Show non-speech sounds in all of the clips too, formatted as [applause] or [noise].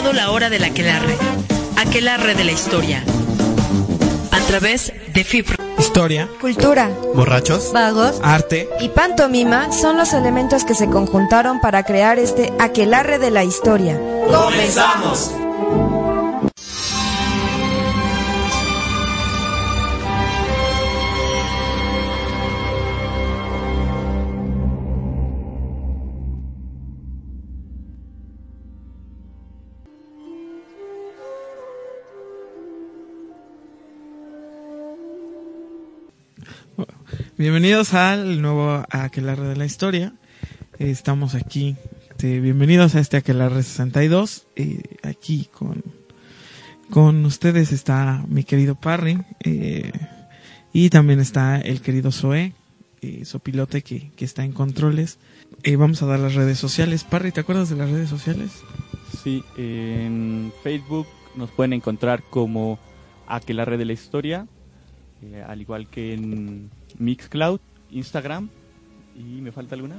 llegado la hora del aquelarre. Aquelarre de la historia. A través de FIPRO. Historia, Cultura, borrachos, vagos arte. y pantomima son los elementos que se conjuntaron para crear este aquelarre de la historia. ¡Comenzamos! Bienvenidos al nuevo Aquelarre de la Historia. Estamos aquí. este, bienvenidos a este Aquelarre 62. Eh, aquí con, con ustedes está mi querido Parry. eh, y también está el querido Zoe, eh, Sopilote, que, que está en controles. Eh, vamos a dar las redes sociales. Parry, ¿te acuerdas de las redes sociales? Sí, en Facebook nos pueden encontrar como Aquelarre de la Historia, eh, al igual que en Mixcloud, Instagram, y me falta alguna,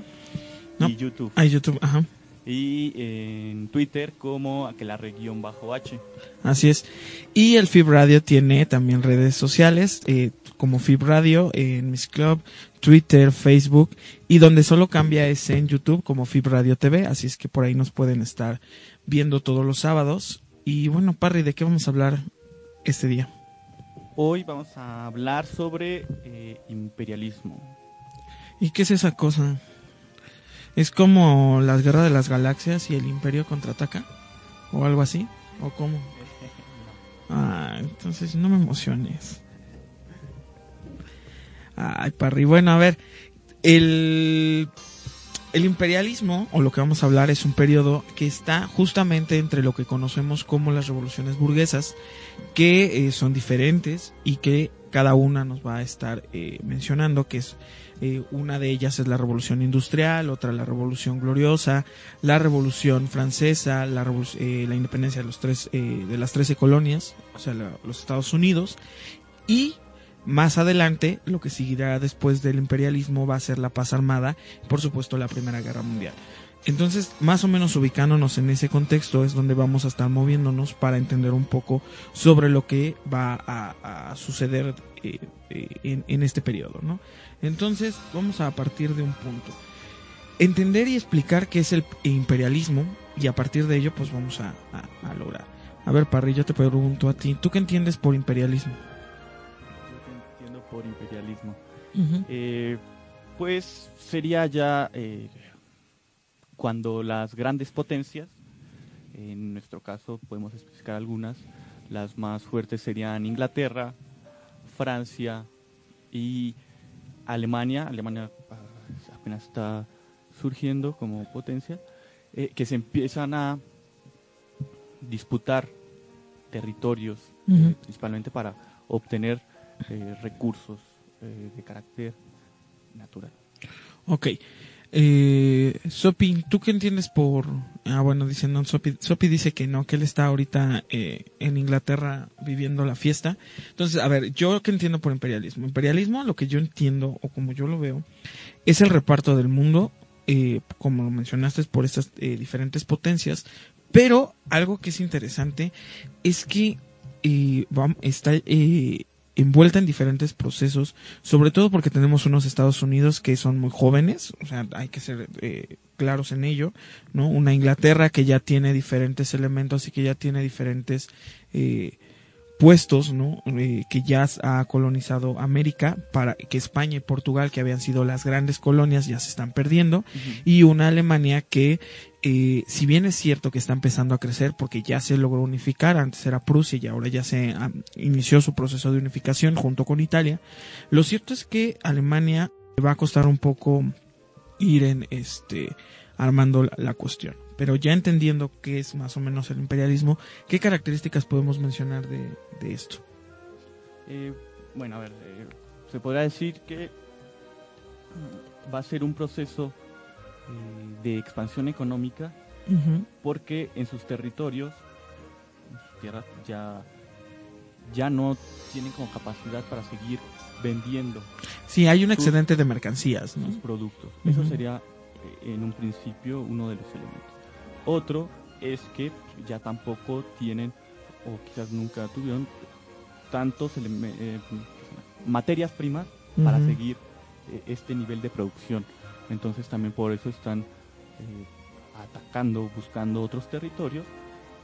No. y YouTube, Ah, YouTube, ajá. y en Twitter como Aquelarre-H. Así es. Y el Fib Radio tiene también redes sociales, eh, como Fib Radio, en Miss Club, Twitter, Facebook, y donde solo cambia es en YouTube, como Fib Radio TV, así es que por ahí nos pueden estar viendo todos los sábados. Y bueno, Parry, ¿de qué vamos a hablar este día? Hoy vamos a hablar sobre eh, imperialismo. ¿Y qué es esa cosa? ¿Es como las guerras de las galaxias y el imperio contraataca? ¿O algo así? ¿O cómo? [laughs] Ah, entonces no me emociones. Ay, Parry. Bueno, a ver, el, el imperialismo, o lo que vamos a hablar, es un periodo que está justamente entre lo que conocemos como las revoluciones burguesas, que eh, son diferentes y que cada una nos va a estar eh, mencionando, que es eh, una de ellas es la revolución industrial, otra la revolución gloriosa, la revolución francesa, la, eh, la independencia de, los tres, eh, de las trece colonias, o sea, la- los Estados Unidos, y más adelante, lo que seguirá después del imperialismo va a ser la paz armada, por supuesto la Primera Guerra Mundial. Entonces, más o menos ubicándonos en ese contexto es donde vamos a estar moviéndonos para entender un poco sobre lo que va a, suceder eh, eh, en, en este periodo, ¿no? Entonces, vamos a partir de un punto. Entender y explicar qué es el imperialismo y a partir de ello, pues vamos a, lograr. A ver, Parry, yo te pregunto a ti, ¿tú qué entiendes por imperialismo? Por imperialismo. Eh, pues sería ya eh, cuando las grandes potencias, en nuestro caso podemos especificar algunas, las más fuertes serían Inglaterra, Francia y Alemania. Alemania ah, apenas está surgiendo como potencia, eh, que se empiezan a disputar territorios, eh, principalmente para obtener eh, recursos eh, de carácter natural. Ok. Eh, Sopi, ¿tú qué entiendes por...? Ah, bueno, dice no, Sopi, dice que no, que él está ahorita eh, en Inglaterra viviendo la fiesta. Entonces, a ver, ¿yo qué entiendo por imperialismo? Imperialismo, lo que yo entiendo, o como yo lo veo, es el reparto del mundo, como lo mencionaste, por estas diferentes potencias. Pero algo que es interesante es que está eh, envuelta en diferentes procesos, sobre todo porque tenemos unos Estados Unidos que son muy jóvenes, o sea, hay que ser eh, claros en ello, ¿no? Una Inglaterra que ya tiene diferentes elementos y que ya tiene diferentes eh, puestos, ¿no? Eh, que ya ha colonizado América, para que España y Portugal, que habían sido las grandes colonias, ya se están perdiendo, y una Alemania que, eh, si bien es cierto que está empezando a crecer porque ya se logró unificar, antes era Prusia y ahora ya se ah, inició su proceso de unificación junto con Italia, lo cierto es que Alemania le va a costar un poco ir en este armando la, cuestión. Pero ya entendiendo qué es más o menos el imperialismo, ¿qué características podemos mencionar de, esto? Eh, bueno, a ver, eh, se podrá decir que va a ser un proceso de expansión económica porque en sus territorios, tierras, ya, ya no tienen como capacidad para seguir vendiendo Sí, hay un Sus- excedente de mercancías, ¿no? sus productos. Eso sería eh, en un principio uno de los elementos. Otro es que ya tampoco tienen, o quizás nunca tuvieron, tantos eh, materias primas para seguir eh, este nivel de producción. Entonces también por eso están eh, atacando, buscando otros territorios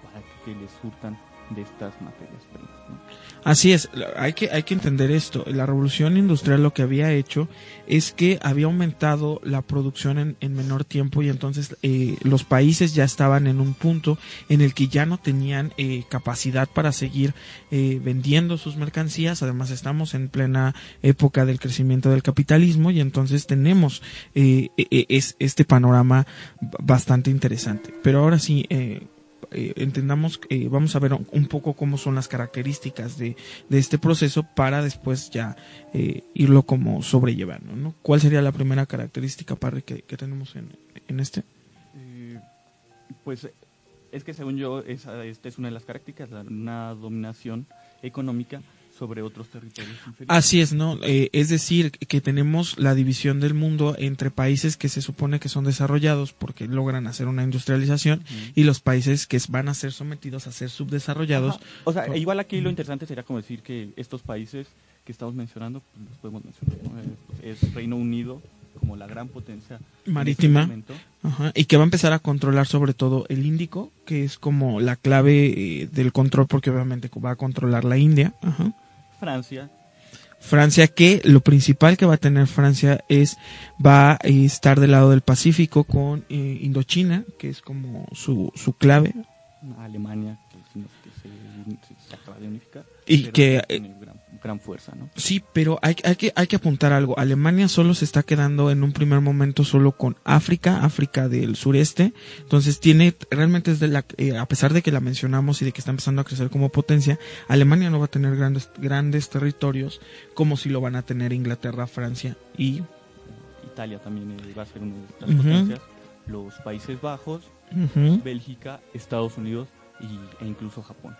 para que, les surtan de estas materias primas. Así es, hay que, hay que entender esto. La revolución industrial lo que había hecho es que había aumentado la producción en, menor tiempo y entonces eh, los países ya estaban en un punto en el que ya no tenían eh, capacidad para seguir eh, vendiendo sus mercancías. Además estamos en plena época del crecimiento del capitalismo y entonces tenemos e, e, es, este panorama bastante interesante. Pero ahora sí, eh, entendamos, eh, vamos a ver un poco cómo son las características de, de este proceso para después ya eh, irlo como sobrellevando. ¿no? ¿Cuál sería la primera característica, Parry, que, que tenemos en, en este? pues es que según yo, esa, esta es una de las características, una dominación económica sobre otros territorios Así es, ¿no? Eh, es decir, que tenemos la división del mundo entre países que se supone que son desarrollados porque logran hacer una industrialización y los países que van a ser sometidos a ser subdesarrollados. O sea, igual aquí lo interesante sería como decir que estos países que estamos mencionando, pues, los podemos mencionar, eh, pues, es Reino Unido como la gran potencia este marítima y que va a empezar a controlar sobre todo el Índico, que es como la clave eh, del control porque obviamente va a controlar la India. Ajá. Francia. Francia que lo principal que va a tener Francia es va a estar del lado del Pacífico con eh, Indochina, que es como su, su clave. Alemania, que, se, acaba de unificar. Y que gran fuerza, ¿no? Sí, pero hay, hay, que, hay que apuntar algo. Alemania solo se está quedando en un primer momento solo con África, África del sureste. Entonces tiene, realmente es de la, eh, a pesar de que la mencionamos y de que está empezando a crecer como potencia, Alemania no va a tener grandes, grandes territorios como si lo van a tener Inglaterra, Francia y... Italia también eh, va a ser una de las potencias. Los Países Bajos, Bélgica, Estados Unidos y, e incluso Japón.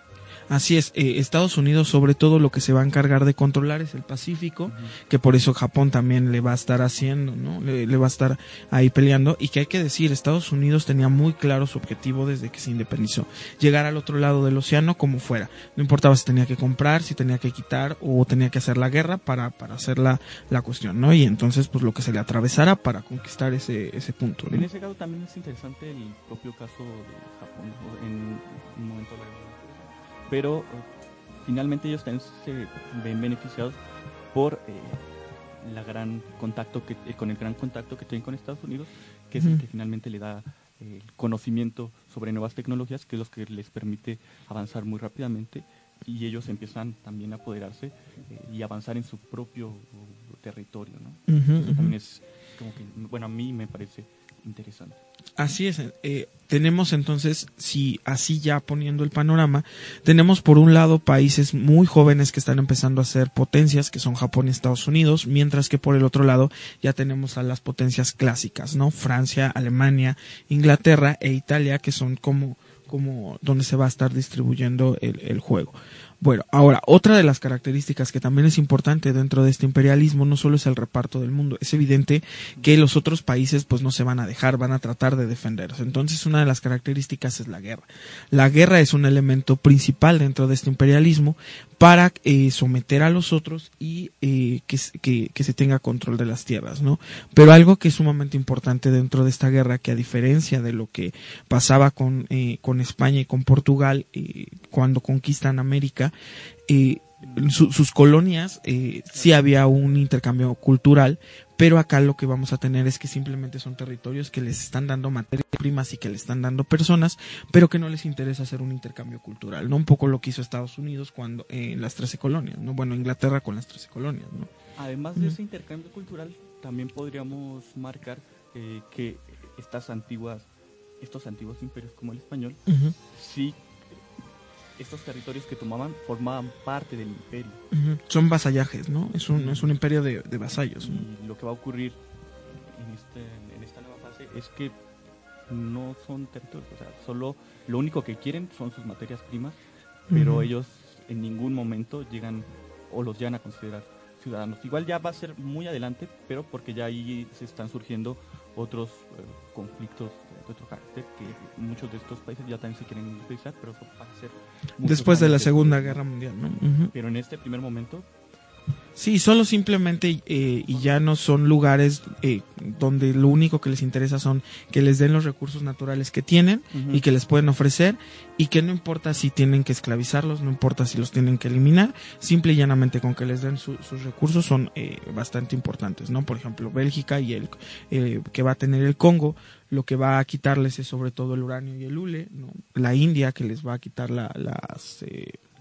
Así es, eh, Estados Unidos sobre todo lo que se va a encargar de controlar es el Pacífico, que por eso Japón también le va a estar haciendo, ¿no? Le, va a estar ahí peleando y que hay que decir, Estados Unidos tenía muy claro su objetivo desde que se independizó, llegar al otro lado del océano como fuera, no importaba si tenía que comprar, si tenía que quitar o tenía que hacer la guerra para, para hacer la, la cuestión, ¿no? Y entonces pues lo que se le atravesara para conquistar ese, ese punto. En ese caso también es interesante el propio caso de Japón, en un momento de la pero eh, finalmente ellos también se ven beneficiados por eh, la gran contacto que, eh, con el gran contacto que tienen con Estados Unidos, que es el que finalmente le da el conocimiento sobre nuevas tecnologías, que es lo que les permite avanzar muy rápidamente y ellos empiezan también a apoderarse y avanzar en su propio territorio. ¿no? también es como que, bueno, a mí me parece interesante. Así es. Eh, tenemos entonces, si así ya poniendo el panorama, tenemos por un lado países muy jóvenes que están empezando a ser potencias, que son Japón y Estados Unidos, mientras que por el otro lado ya tenemos a las potencias clásicas, ¿no? Francia, Alemania, Inglaterra e Italia, que son como, como donde se va a estar distribuyendo el, el juego. Bueno, ahora, otra de las características que también es importante dentro de este imperialismo no solo es el reparto del mundo, es evidente que los otros países pues no se van a dejar, van a tratar de defenderse. Entonces, una de las características es la guerra. La guerra es un elemento principal dentro de este imperialismo para eh, someter a los otros y eh, que, se tenga control de las tierras, ¿no? Pero algo que es sumamente importante dentro de esta guerra, que a diferencia de lo que pasaba con, eh, con España y con Portugal eh, cuando conquistan América, eh, sus colonias eh, sí había un intercambio cultural, pero acá lo que vamos a tener es que simplemente son territorios que les están dando materias primas y que le están dando personas, pero que no les interesa hacer un intercambio cultural, ¿no? Un poco lo que hizo Estados Unidos cuando en las 13 colonias, ¿no? Bueno, Inglaterra con las 13 colonias, ¿no? Además de ese intercambio cultural, también podríamos marcar eh, que estas antiguas, estos antiguos imperios como el español, sí estos territorios que tomaban formaban parte del imperio. Son vasallajes, ¿no? Es un, es un imperio de, vasallos. Y lo que va a ocurrir en, este, en esta nueva fase es que no son territorios, o sea, solo lo único que quieren son sus materias primas, pero ellos en ningún momento llegan o los llegan a considerar ciudadanos. Igual ya va a ser muy adelante, pero porque ya ahí se están surgiendo otros eh, conflictos de otro carácter que muchos de estos países ya también se quieren utilizar, pero eso va a ser... Después de la Segunda Guerra Mundial, ¿no? Pero en este primer momento Sí, solo simplemente eh, y ya no son lugares eh, donde lo único que les interesa son que les den los recursos naturales que tienen y que les pueden ofrecer y que no importa si tienen que esclavizarlos, no importa si los tienen que eliminar, simple y llanamente con que les den sus recursos son eh, bastante importantes, ¿no? Por ejemplo, Bélgica y el que va a tener el Congo, lo que va a quitarles es sobre todo el uranio y el hule, ¿no? La India que les va a quitar la, las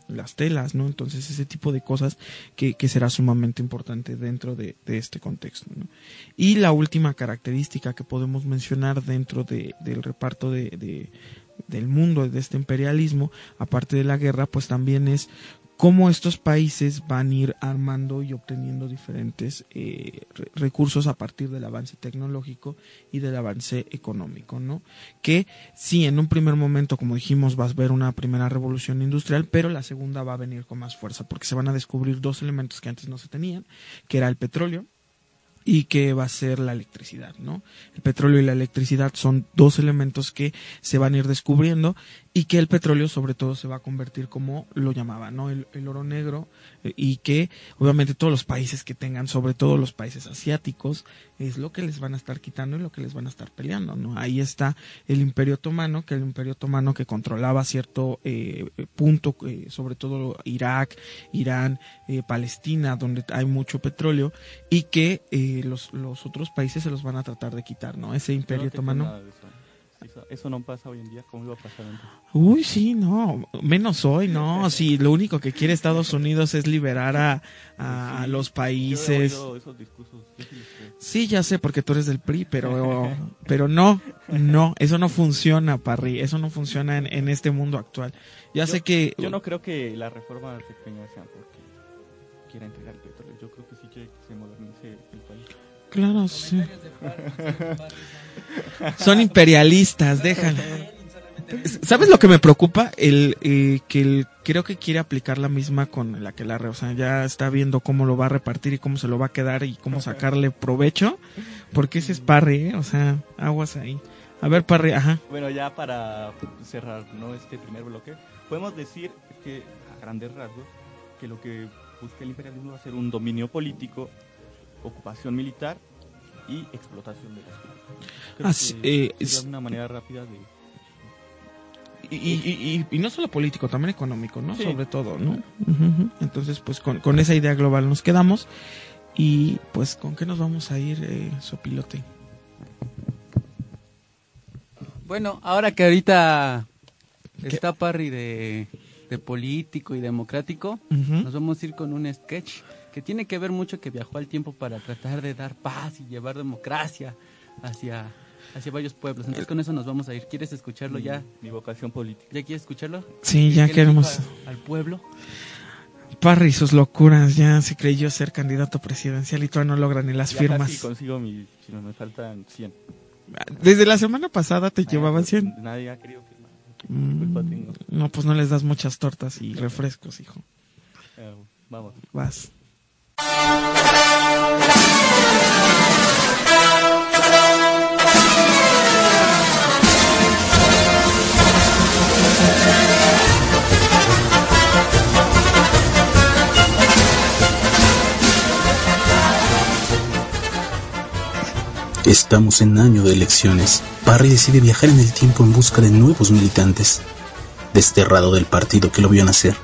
las telas, ¿no? Entonces ese tipo de cosas que, que será sumamente importante dentro de, de este contexto. Y la última característica que podemos mencionar dentro de, del reparto de, del mundo, de este imperialismo, aparte de la guerra, pues también es cómo estos países van a ir armando y obteniendo diferentes eh, recursos a partir del avance tecnológico y del avance económico, ¿no? Que sí, en un primer momento, como dijimos, vas a ver una primera revolución industrial, pero la segunda va a venir con más fuerza, porque se van a descubrir dos elementos que antes no se tenían, que era el petróleo y que va a ser la electricidad, ¿no? El petróleo y la electricidad son dos elementos que se van a ir descubriendo y que el petróleo sobre todo se va a convertir como lo llamaba, ¿no? El, oro negro eh, y que obviamente todos los países que tengan, sobre todo los países asiáticos, es lo que les van a estar quitando y lo que les van a estar peleando, ¿no? Ahí está el Imperio Otomano, que el Imperio Otomano que controlaba cierto eh, punto, eh, sobre todo Irak, Irán, Palestina, donde hay mucho petróleo y que los, los otros países se los van a tratar de quitar, ¿no? Ese Imperio Otomano eso, no pasa hoy en día, ¿cómo iba a pasar antes? Uy, sí, no, menos hoy, no. [laughs] Sí, lo único que quiere Estados Unidos es liberar a, a los países. esos discursos. Sí, ya sé, porque tú eres del PRI, pero, [laughs] pero no, no, eso no funciona, Parry, eso no funciona en, en este mundo actual. Ya sé que... Yo no creo que la reforma pequeña sea porque quiera entregar el petróleo, yo creo que sí quiere que se modernice el país. Claro, sí. Son imperialistas, déjalo. ¿Sabes lo que me preocupa? El eh, que el, creo que quiere aplicar la misma con la que la o sea, ya está viendo cómo lo va a repartir y cómo se lo va a quedar y cómo sacarle provecho, porque ese es Parry, ¿eh? o sea, aguas ahí. A ver, Parry, ajá. Bueno, ya para cerrar, ¿no? Este primer bloque, podemos decir que a grandes rasgos que lo que busca el imperialismo va a ser un dominio político, ocupación militar y explotación de las eh, es una manera rápida de y, y, no solo político, también económico, ¿no? Sobre todo, ¿no? Entonces, pues con, con, esa idea global nos quedamos. Y pues, ¿con qué nos vamos a ir, eh, Sopilote? Bueno, ahora que ahorita está Parry de, de político y democrático, nos vamos a ir con un sketch que tiene que ver mucho que viajó al tiempo para tratar de dar paz y llevar democracia hacia, hacia varios pueblos. Entonces con eso nos vamos a ir. ¿Quieres escucharlo ya? Mi vocación política. ¿Ya quieres escucharlo? Sí, ya queremos. Al pueblo. Parry y sus locuras, ya se creyó ser candidato presidencial y todavía no logra ni las firmas. Sí, consigo mi, si no me faltan 100. Desde la semana pasada te llevaban 100. Pues, nadie ha querido firmar. Mm, no, pues no les das muchas tortas y refrescos, hijo. Eh, vamos. Vas. Estamos en año de elecciones. Parry decide viajar en el tiempo en busca de nuevos militantes. Desterrado del partido que lo vio nacer,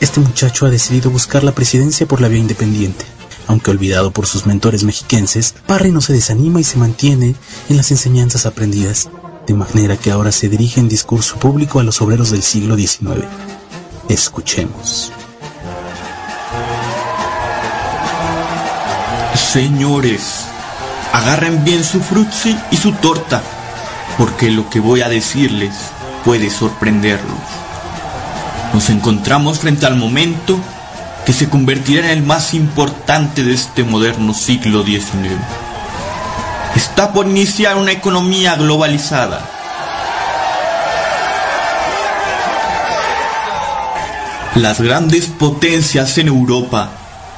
este muchacho ha decidido buscar la presidencia por la vía independiente. Aunque olvidado por sus mentores mexiquenses, Parry no se desanima y se mantiene en las enseñanzas aprendidas, de manera que ahora se dirige en discurso público a los obreros del siglo XIX. Escuchemos. Señores, agarren bien su frutzi y su torta, porque lo que voy a decirles puede sorprenderlos nos encontramos frente al momento que se convertirá en el más importante de este moderno siglo XIX. Está por iniciar una economía globalizada. Las grandes potencias en Europa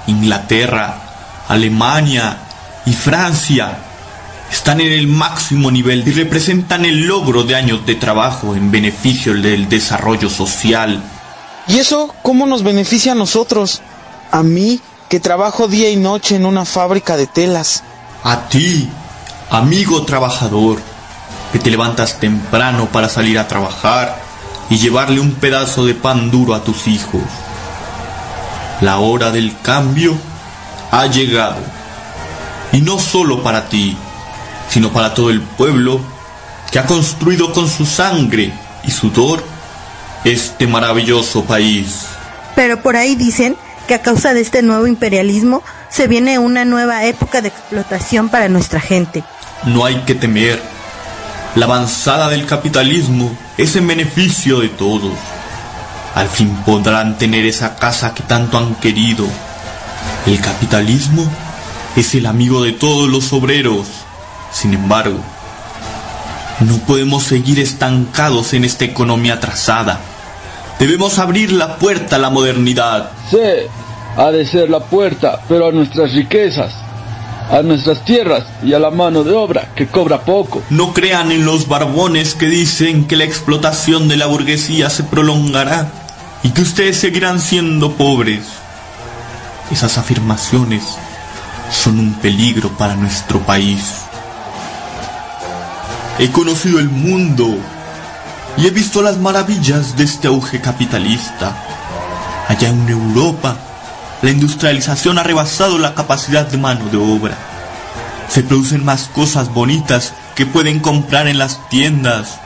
Inglaterra, Alemania y Francia están en el máximo nivel y representan el logro de años de trabajo en beneficio del desarrollo social. ¿Y eso cómo nos beneficia a nosotros? A mí, que trabajo día y noche en una fábrica de telas. A ti, amigo trabajador, que te levantas temprano para salir a trabajar y llevarle un pedazo de pan duro a tus hijos. La hora del cambio ha llegado. Y no solo para ti, sino para todo el pueblo que ha construido con su sangre y sudor este maravilloso país. Pero por ahí dicen que a causa de este nuevo imperialismo se viene una nueva época de explotación para nuestra gente. No hay que temer. La avanzada del capitalismo es en beneficio de todos. Al fin podrán tener esa casa que tanto han querido. El capitalismo es el amigo de todos los obreros. Sin embargo, no podemos seguir estancados en esta economía atrasada. Debemos abrir la puerta a la modernidad. Sí, ha de ser la puerta, pero a nuestras riquezas, a nuestras tierras y a la mano de obra, que cobra poco. No crean en los barbones que dicen que la explotación de la burguesía se prolongará y que ustedes seguirán siendo pobres. Esas afirmaciones son un peligro para nuestro país. He conocido el mundo y he visto las maravillas de este auge capitalista. Allá en Europa, la industrialización ha rebasado la capacidad de mano de obra. Se producen más cosas bonitas que pueden comprar en las tiendas.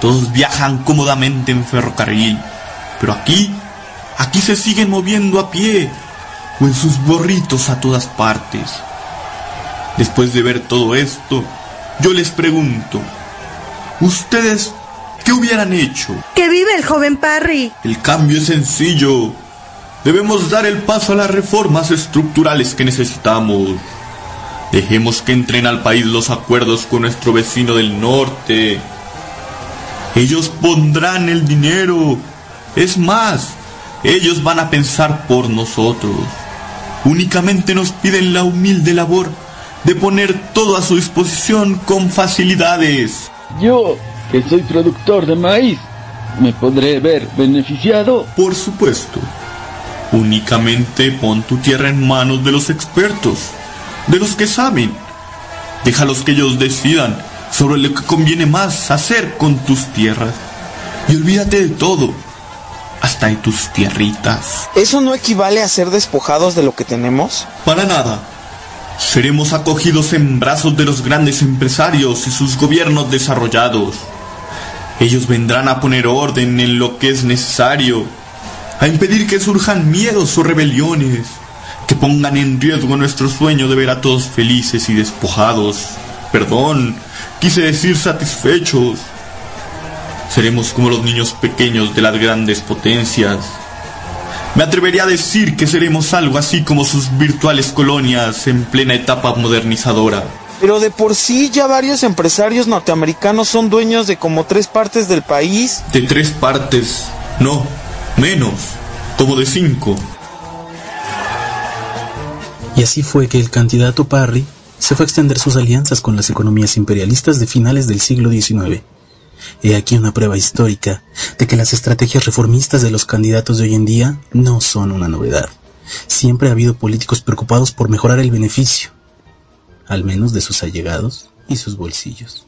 Todos viajan cómodamente en ferrocarril, pero aquí, aquí se siguen moviendo a pie o en sus borritos a todas partes. Después de ver todo esto, yo les pregunto, ¿ustedes qué hubieran hecho? ¡Que vive el joven Parry! El cambio es sencillo. Debemos dar el paso a las reformas estructurales que necesitamos. Dejemos que entren al país los acuerdos con nuestro vecino del norte. Ellos pondrán el dinero. Es más, ellos van a pensar por nosotros. Únicamente nos piden la humilde labor de poner todo a su disposición con facilidades. Yo, que soy productor de maíz, ¿me podré ver beneficiado? Por supuesto. Únicamente pon tu tierra en manos de los expertos, de los que saben. Déjalos que ellos decidan sobre lo que conviene más hacer con tus tierras. Y olvídate de todo, hasta de tus tierritas. ¿Eso no equivale a ser despojados de lo que tenemos? Para nada. Seremos acogidos en brazos de los grandes empresarios y sus gobiernos desarrollados. Ellos vendrán a poner orden en lo que es necesario, a impedir que surjan miedos o rebeliones, que pongan en riesgo nuestro sueño de ver a todos felices y despojados. Perdón, quise decir satisfechos. Seremos como los niños pequeños de las grandes potencias. Me atrevería a decir que seremos algo así como sus virtuales colonias en plena etapa modernizadora. Pero de por sí ya varios empresarios norteamericanos son dueños de como tres partes del país. De tres partes, no, menos, como de cinco. Y así fue que el candidato Parry se fue a extender sus alianzas con las economías imperialistas de finales del siglo XIX. He aquí una prueba histórica de que las estrategias reformistas de los candidatos de hoy en día no son una novedad. Siempre ha habido políticos preocupados por mejorar el beneficio, al menos de sus allegados y sus bolsillos.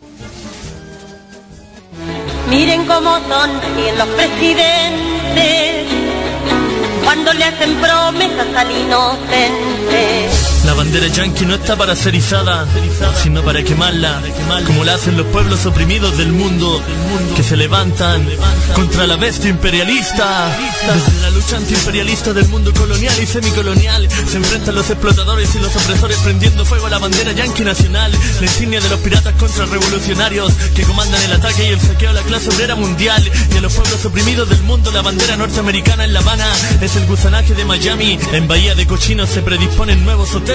Miren cómo sonríen los presidentes cuando le hacen promesas al inocente. La bandera yanqui no está para ser izada, sino para quemarla, como la hacen los pueblos oprimidos del mundo, que se levantan contra la bestia imperialista. La lucha antiimperialista del mundo colonial y semicolonial, se enfrentan los explotadores y los opresores prendiendo fuego a la bandera yanqui nacional, la insignia de los piratas contrarrevolucionarios que comandan el ataque y el saqueo a la clase obrera mundial y a los pueblos oprimidos del mundo. La bandera norteamericana en La Habana es el gusanaje de Miami. En Bahía de Cochinos se predisponen nuevos hoteles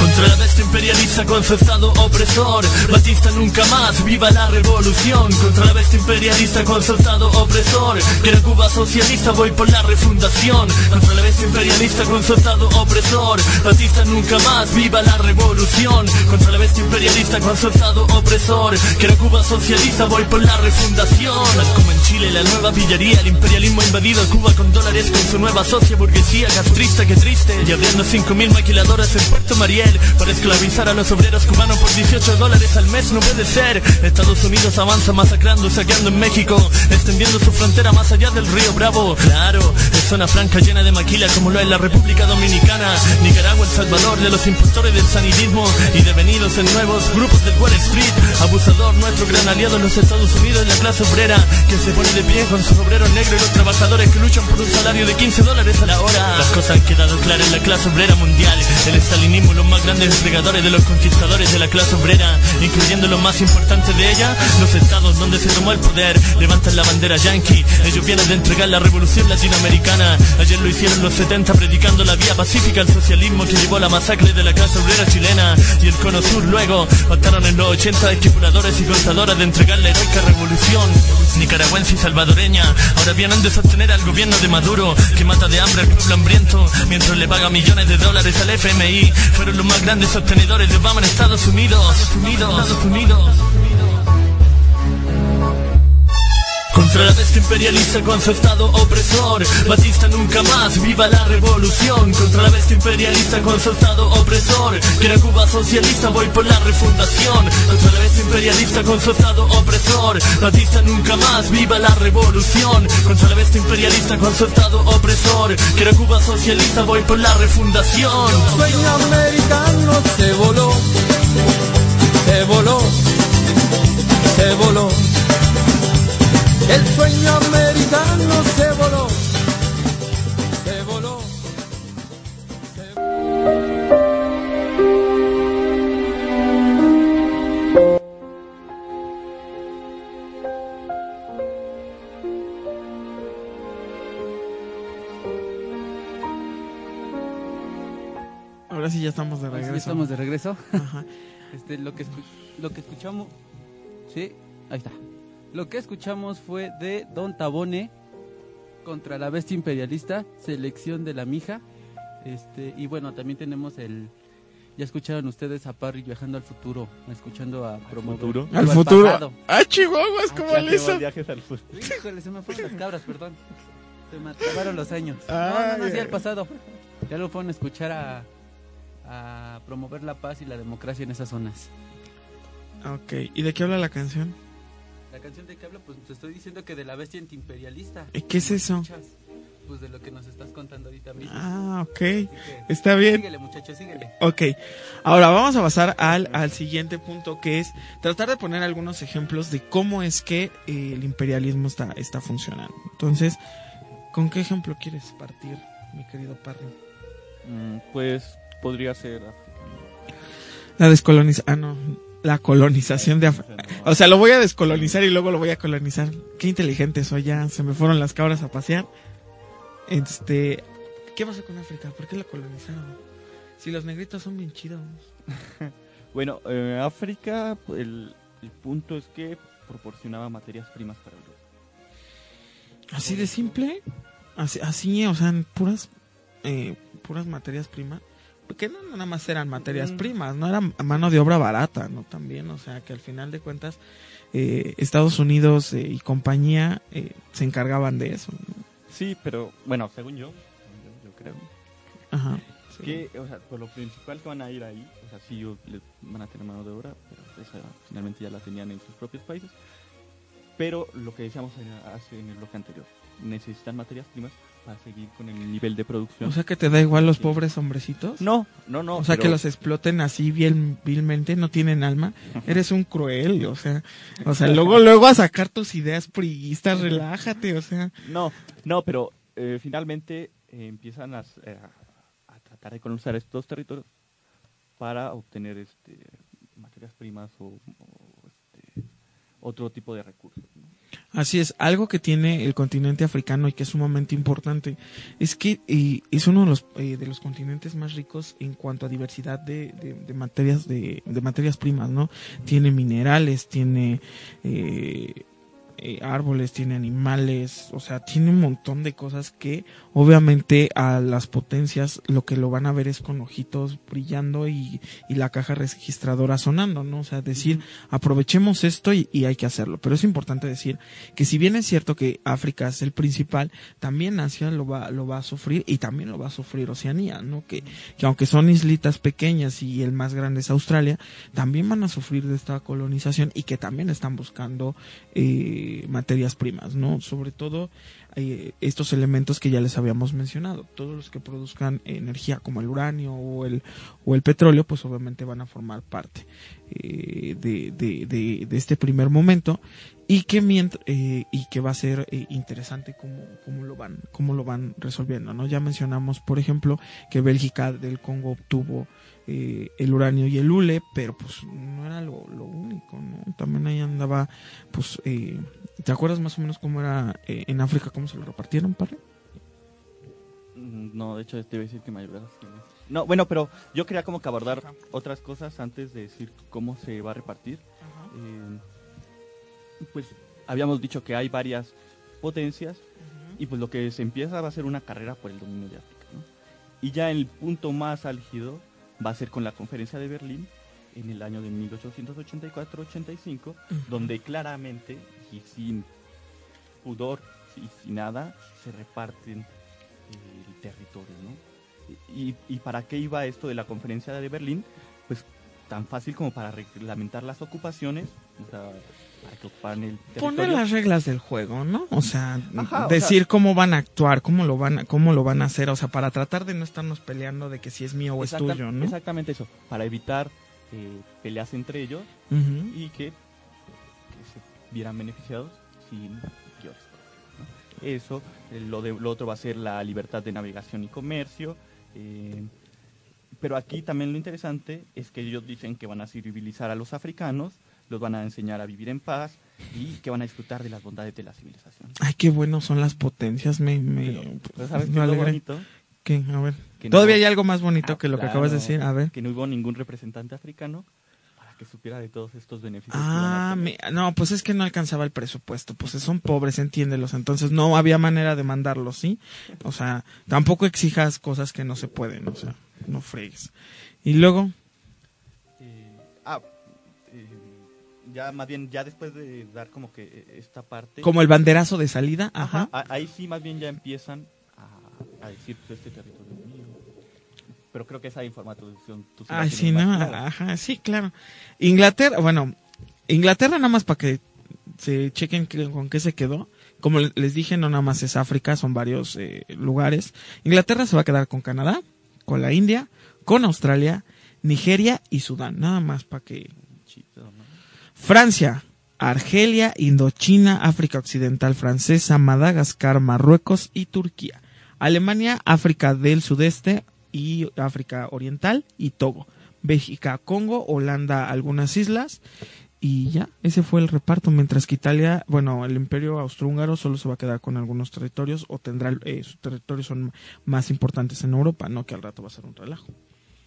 Contra la bestia imperialista con su estado opresor. Batista nunca más, viva la revolución. Contra la bestia imperialista con su estado opresor. Quiero Cuba socialista, voy por la refundación. Contra la bestia imperialista con su estado opresor. Batista nunca más, viva la revolución. Contra la bestia imperialista con su estado opresor. Quiero Cuba socialista, voy por la refundación. Como en Chile, la nueva pillería, el imperialismo invadido Cuba con dólares con su nueva socia burguesía castrista, que triste. Y abriendo 5.000 maquiladoras en Puerto Mariel para esclavizar a los obreros cubanos por 18 dólares al mes, no puede ser. Estados Unidos avanza masacrando, saqueando en México, extendiendo su frontera más allá del río Bravo. Claro, es zona franca llena de maquila como lo es la República Dominicana, Nicaragua, El Salvador, de los impostores del sanidismo y devenidos en nuevos grupos del Wall Street. Abusador, nuestro gran aliado en los Estados Unidos, la clase obrera que se pone de pie con sus obreros negros y los trabajadores que luchan por un salario de 15 dólares a la hora. Las cosas han quedado claras en la clase obrera mundial. El estalinismo, los más grandes desplegadores de los conquistadores de la clase obrera, incluyendo los más importantes de ella, los estados donde se tomó el poder, levantan la bandera yankee. Ellos vienen de entregar la revolución latinoamericana. Ayer lo hicieron los 70 predicando la vía pacífica al socialismo que llevó a la masacre de la clase obrera chilena. Y el cono sur luego mataron en los 80 esquipuladores y contadoras de entregar la heroica revolución nicaragüense y salvadoreña. Ahora vienen de sostener al gobierno de Maduro, que mata de hambre al pueblo hambriento, mientras le paga millones de dólares al FMI. Fueron los más grandes sostenedores de Obama en Estados Unidos. Unidos, Estados Unidos. Contra la bestia imperialista con su estado opresor. Batista nunca más, viva la revolución. Contra la bestia imperialista con su estado opresor Quiero Cuba socialista, voy por la refundación. Contra la bestia imperialista con su estado opresor. Batista nunca más, viva la revolución. Contra la bestia imperialista con su estado opresor Quiero Cuba socialista, voy por la refundación. Sueño americano se voló Se voló Se voló el sueño americano se voló, se voló. Ahora sí ya estamos de Ahora sí regreso. ya estamos de regreso. Ajá. Este, lo que lo que escuchamos, sí, ahí está. Lo que escuchamos fue de Don Tabone contra la bestia imperialista, selección de la mija. Este, y bueno, también tenemos el ya escucharon ustedes a Parry viajando al futuro, escuchando a promover futuro? Al futuro. ¡Ah, Chihuahuas! ¿Cómo Ya le hizo? viajes al futuro. Híjole, se me fueron las cabras, perdón. Se me acabaron los años. no, Ay, no, no, sí, al pasado. Ya lo fueron a escuchar a, a promover la paz y la democracia en esas zonas. Ok, ¿y de qué habla la canción? La canción de que habla, pues te estoy diciendo que de la bestia antiimperialista. ¿Y qué es eso? Escuchas, Pues de lo que nos estás contando ahorita mismo. Ah, ok. Que, Está bien. Síguele, muchachos, síguele. Ok, ahora vamos a pasar al, al siguiente punto que es tratar de poner algunos ejemplos de cómo es que eh, el imperialismo está, está funcionando. Entonces, ¿con qué ejemplo quieres partir, mi querido Parry? Mm, Pues podría ser África. La descolonización, ah no, la colonización de África. O sea, lo voy a descolonizar y luego lo voy a colonizar. Qué inteligente soy ya, se me fueron las cabras a pasear. Este, ¿qué pasó con África? ¿Por qué la colonizaron? Si los negritos son bien chidos. [laughs] Bueno, eh, África, el, el punto es que proporcionaba materias primas para Europa. Así de simple, así, así o sea, en puras, eh, puras materias primas, porque no nada más eran materias Mm. primas, no era mano de obra barata, no también, o sea, que al final de cuentas eh, Estados Unidos eh, y compañía eh, se encargaban de eso. ¿no? Sí, pero bueno, según yo, yo, yo creo Ajá. que, o sea, por lo principal que van a ir ahí, o sea, sí van a tener mano de obra, pero esa finalmente ya la tenían en sus propios países. Pero lo que decíamos hace en el bloque anterior, necesitan materias primas para seguir con el nivel de producción. O sea, que te da igual los pobres hombrecitos. no, no, no. o sea, pero- que los exploten así vil- vilmente, no tienen alma. Eres un cruel, o sea, o sea, [laughs] luego, luego a sacar tus ideas priistas, relájate, o sea. No, no, pero eh, finalmente eh, empiezan a, eh, a- a tratar de colonizar estos territorios para obtener este, materias primas o, o, este, otro tipo de recursos. Así es, algo que tiene el continente africano y que es sumamente importante es que eh, es uno de los, eh, de los continentes más ricos en cuanto a diversidad de, de, de materias de, de, materias primas, ¿no? Tiene minerales, tiene eh, eh, árboles, tiene animales, o sea, tiene un montón de cosas que obviamente a las potencias lo que lo van a ver es con ojitos brillando y, y la caja registradora sonando, ¿no? O sea, decir, aprovechemos esto y, y, hay que hacerlo. Pero es importante decir que si bien es cierto que África es el principal, también Asia lo va, lo va a sufrir y también lo va a sufrir Oceanía, ¿no? Que, que aunque son islitas pequeñas y el más grande es Australia, también van a sufrir de esta colonización y que también están buscando eh, materias primas, ¿no? Sobre todo eh, estos elementos que ya les habíamos mencionado. Todos los que produzcan energía como el uranio o el, o el petróleo, pues obviamente van a formar parte eh, de, de, de, este primer momento y que mientras, eh, y que va a ser interesante cómo, cómo lo van cómo lo van resolviendo no ya mencionamos por ejemplo que Bélgica del Congo obtuvo eh, el uranio y el hule pero pues no era lo, lo único no también ahí andaba pues eh, te acuerdas más o menos cómo era eh, en África cómo se lo repartieron padre no de hecho te iba a decir que me ayudaras no bueno pero yo quería como que abordar otras cosas antes de decir cómo se va a repartir. Pues habíamos dicho que hay varias potencias y pues lo que se empieza va a ser una carrera por el dominio de África. ¿no? Y ya el punto más álgido va a ser con la conferencia de Berlín en el año de 1884-85, uh -huh. donde claramente y sin pudor y sin nada se reparten el territorio. ¿no? Y, y para qué iba esto de la conferencia de Berlín? Tan fácil como para reglamentar las ocupaciones, o sea, para que ocuparan el. Poner las reglas del juego, ¿no? O sea, Ajá, decir sea, cómo van a actuar, cómo lo van, a, cómo lo van a hacer, o sea, para tratar de no estarnos peleando de que si es mío o es tuyo, ¿no? Exactamente eso, para evitar eh, peleas entre ellos uh -huh. y que, que, se vieran beneficiados sin mayores ¿no? Eso, eh, lo, de, lo otro va a ser la libertad de navegación y comercio. Eh, pero aquí también lo interesante es que ellos dicen que van a civilizar a los africanos, los van a enseñar a vivir en paz y que van a disfrutar de las bondades de la civilización. Ay, qué bueno son las potencias, me... me pero, ¿Sabes qué es lo bonito? ¿Qué? A ver. Que Todavía no, hay algo más bonito ah, que lo claro, que acabas de decir, a ver. Que no hubo ningún representante africano para que supiera de todos estos beneficios. Ah, me, no, pues es que no alcanzaba el presupuesto, pues son pobres, entiéndelos, entonces no había manera de mandarlos, ¿sí? O sea, tampoco exijas cosas que no se pueden, o sea no fregues. Y luego. Eh, ah, eh, ya más bien, ya después de dar como que eh, esta parte. Como el banderazo de salida, ajá. ajá ahí sí, más bien ya empiezan a, a decir pues, este territorio es mío. Pero creo que esa información tú sí Ay, sí, no, ajá, sí, claro. Inglaterra, bueno, Inglaterra nada más para que se chequen con qué se quedó. Como les dije, no nada más es África, son varios eh, lugares. Inglaterra se va a quedar con Canadá, con la India, con Australia, Nigeria y Sudán. Nada más para que... Francia, Argelia, Indochina, África Occidental Francesa, Madagascar, Marruecos y Turquía. Alemania, África del Sudeste y África Oriental y Togo. Bélgica, Congo, Holanda, algunas islas. Y ya, ese fue el reparto, mientras que Italia, bueno, el imperio austrohúngaro solo se va a quedar con algunos territorios o tendrá, eh, sus territorios son más importantes en Europa, no que al rato va a ser un relajo.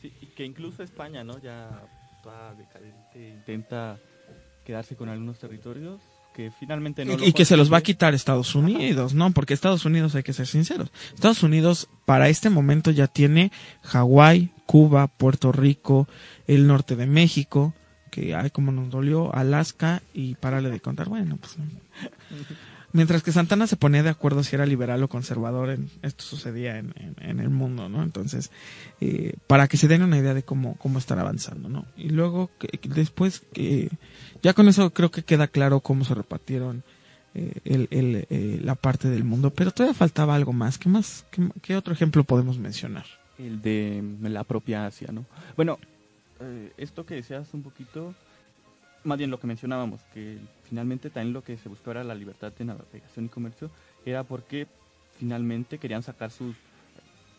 Sí, y que incluso España, ¿no? Ya toda decadente intenta quedarse con algunos territorios que finalmente no y, y que se los va a quitar Estados Unidos, ¿no? Porque Estados Unidos, hay que ser sinceros, Estados Unidos para este momento ya tiene Hawái, Cuba, Puerto Rico, el norte de México, que ay como nos dolió Alaska y parale de contar. Bueno pues mientras que Santana se ponía de acuerdo si era liberal o conservador en, esto sucedía en, en, en, el mundo no entonces eh, para que se den una idea de cómo cómo estar avanzando no y luego que, después que ya con eso creo que queda claro cómo se repartieron eh, el, el, eh, la parte del mundo pero todavía faltaba algo más. Qué más qué, qué otro ejemplo podemos mencionar el de la propia Asia no bueno eh, esto que decías un poquito, más bien lo que mencionábamos, que finalmente también lo que se buscaba era la libertad de navegación y comercio, era porque finalmente querían sacar sus,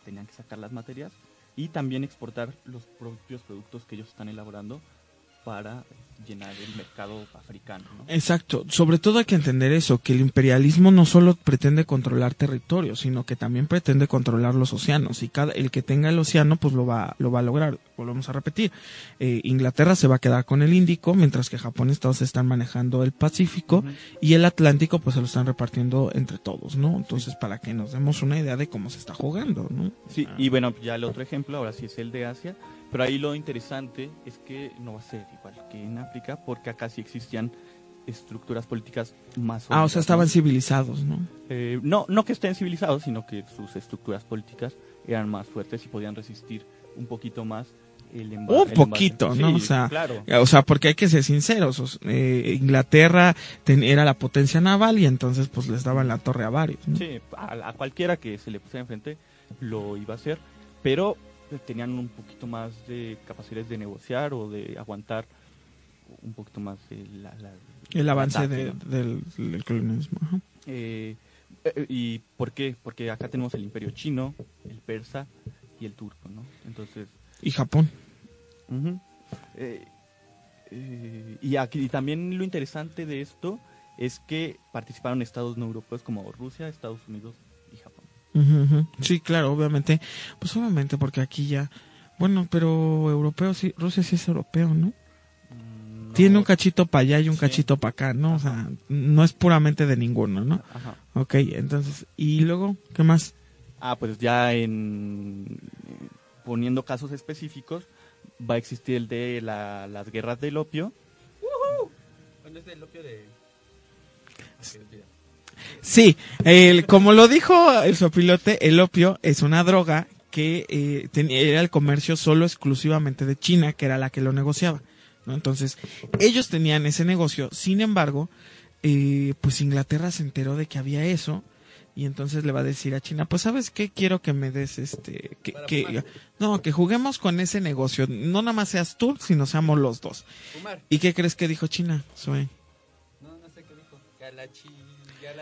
tenían que sacar las materias y también exportar los propios productos que ellos están elaborando para llenar el mercado africano. ¿no? Exacto, sobre todo hay que entender eso, que el imperialismo no solo pretende controlar territorios, sino que también pretende controlar los océanos y cada el que tenga el océano pues lo va lo va a lograr. Volvemos a repetir, eh, Inglaterra se va a quedar con el Índico, mientras que Japón y Estados están manejando el Pacífico y el Atlántico pues se lo están repartiendo entre todos, ¿no? Entonces para que nos demos una idea de cómo se está jugando, ¿no? Sí, y bueno, ya el otro ejemplo, ahora sí es el de Asia, pero ahí lo interesante es que no va a ser igual que en África, porque acá sí existían estructuras políticas más Ah, o sea, estaban civilizados, ¿no? Eh, no, no que estén civilizados, sino que sus estructuras políticas eran más fuertes y podían resistir un poquito más el emba- Un poquito, embate. ¿no? Sí, o sea, claro. o sea, porque hay que ser sinceros. eh, Inglaterra ten- era la potencia naval y entonces pues les daban la torre a varios. ¿no? Sí, a, a cualquiera que se le pusiera enfrente lo iba a hacer, pero tenían un poquito más de capacidades de negociar o de aguantar un poquito más el, la- la- El avance del, del colonialismo. Eh, eh, ¿Y por qué? Porque acá tenemos el imperio chino, el persa y el turco, ¿no? Entonces... Y Japón. Eh, eh, y aquí y también lo interesante de esto es que participaron estados no europeos como Rusia, Estados Unidos Sí, claro, obviamente. Pues obviamente porque aquí ya... Bueno, pero europeo sí, Rusia sí es europeo, ¿no? Tiene un cachito para allá y un cachito para acá, ¿no? O sea, no es puramente de ninguno, ¿no? Ajá. Ok, entonces, ¿y luego qué más? Ah, pues ya en poniendo casos específicos va a existir el de la- las guerras del opio. Bueno, es del opio de... Sí, el, como lo dijo el sopilote, el opio es una droga que eh, tenía, era el comercio solo exclusivamente de China, que era la que lo negociaba. ¿no? Entonces, ellos tenían ese negocio, sin embargo, eh, pues Inglaterra se enteró de que había eso y entonces le va a decir a China, pues sabes qué, quiero que me des este, que, que- no, que juguemos con ese negocio, no nada más seas tú, sino seamos los dos. Fumar. ¿Y qué crees que dijo China? Zoe? No, no sé qué dijo. Galachi...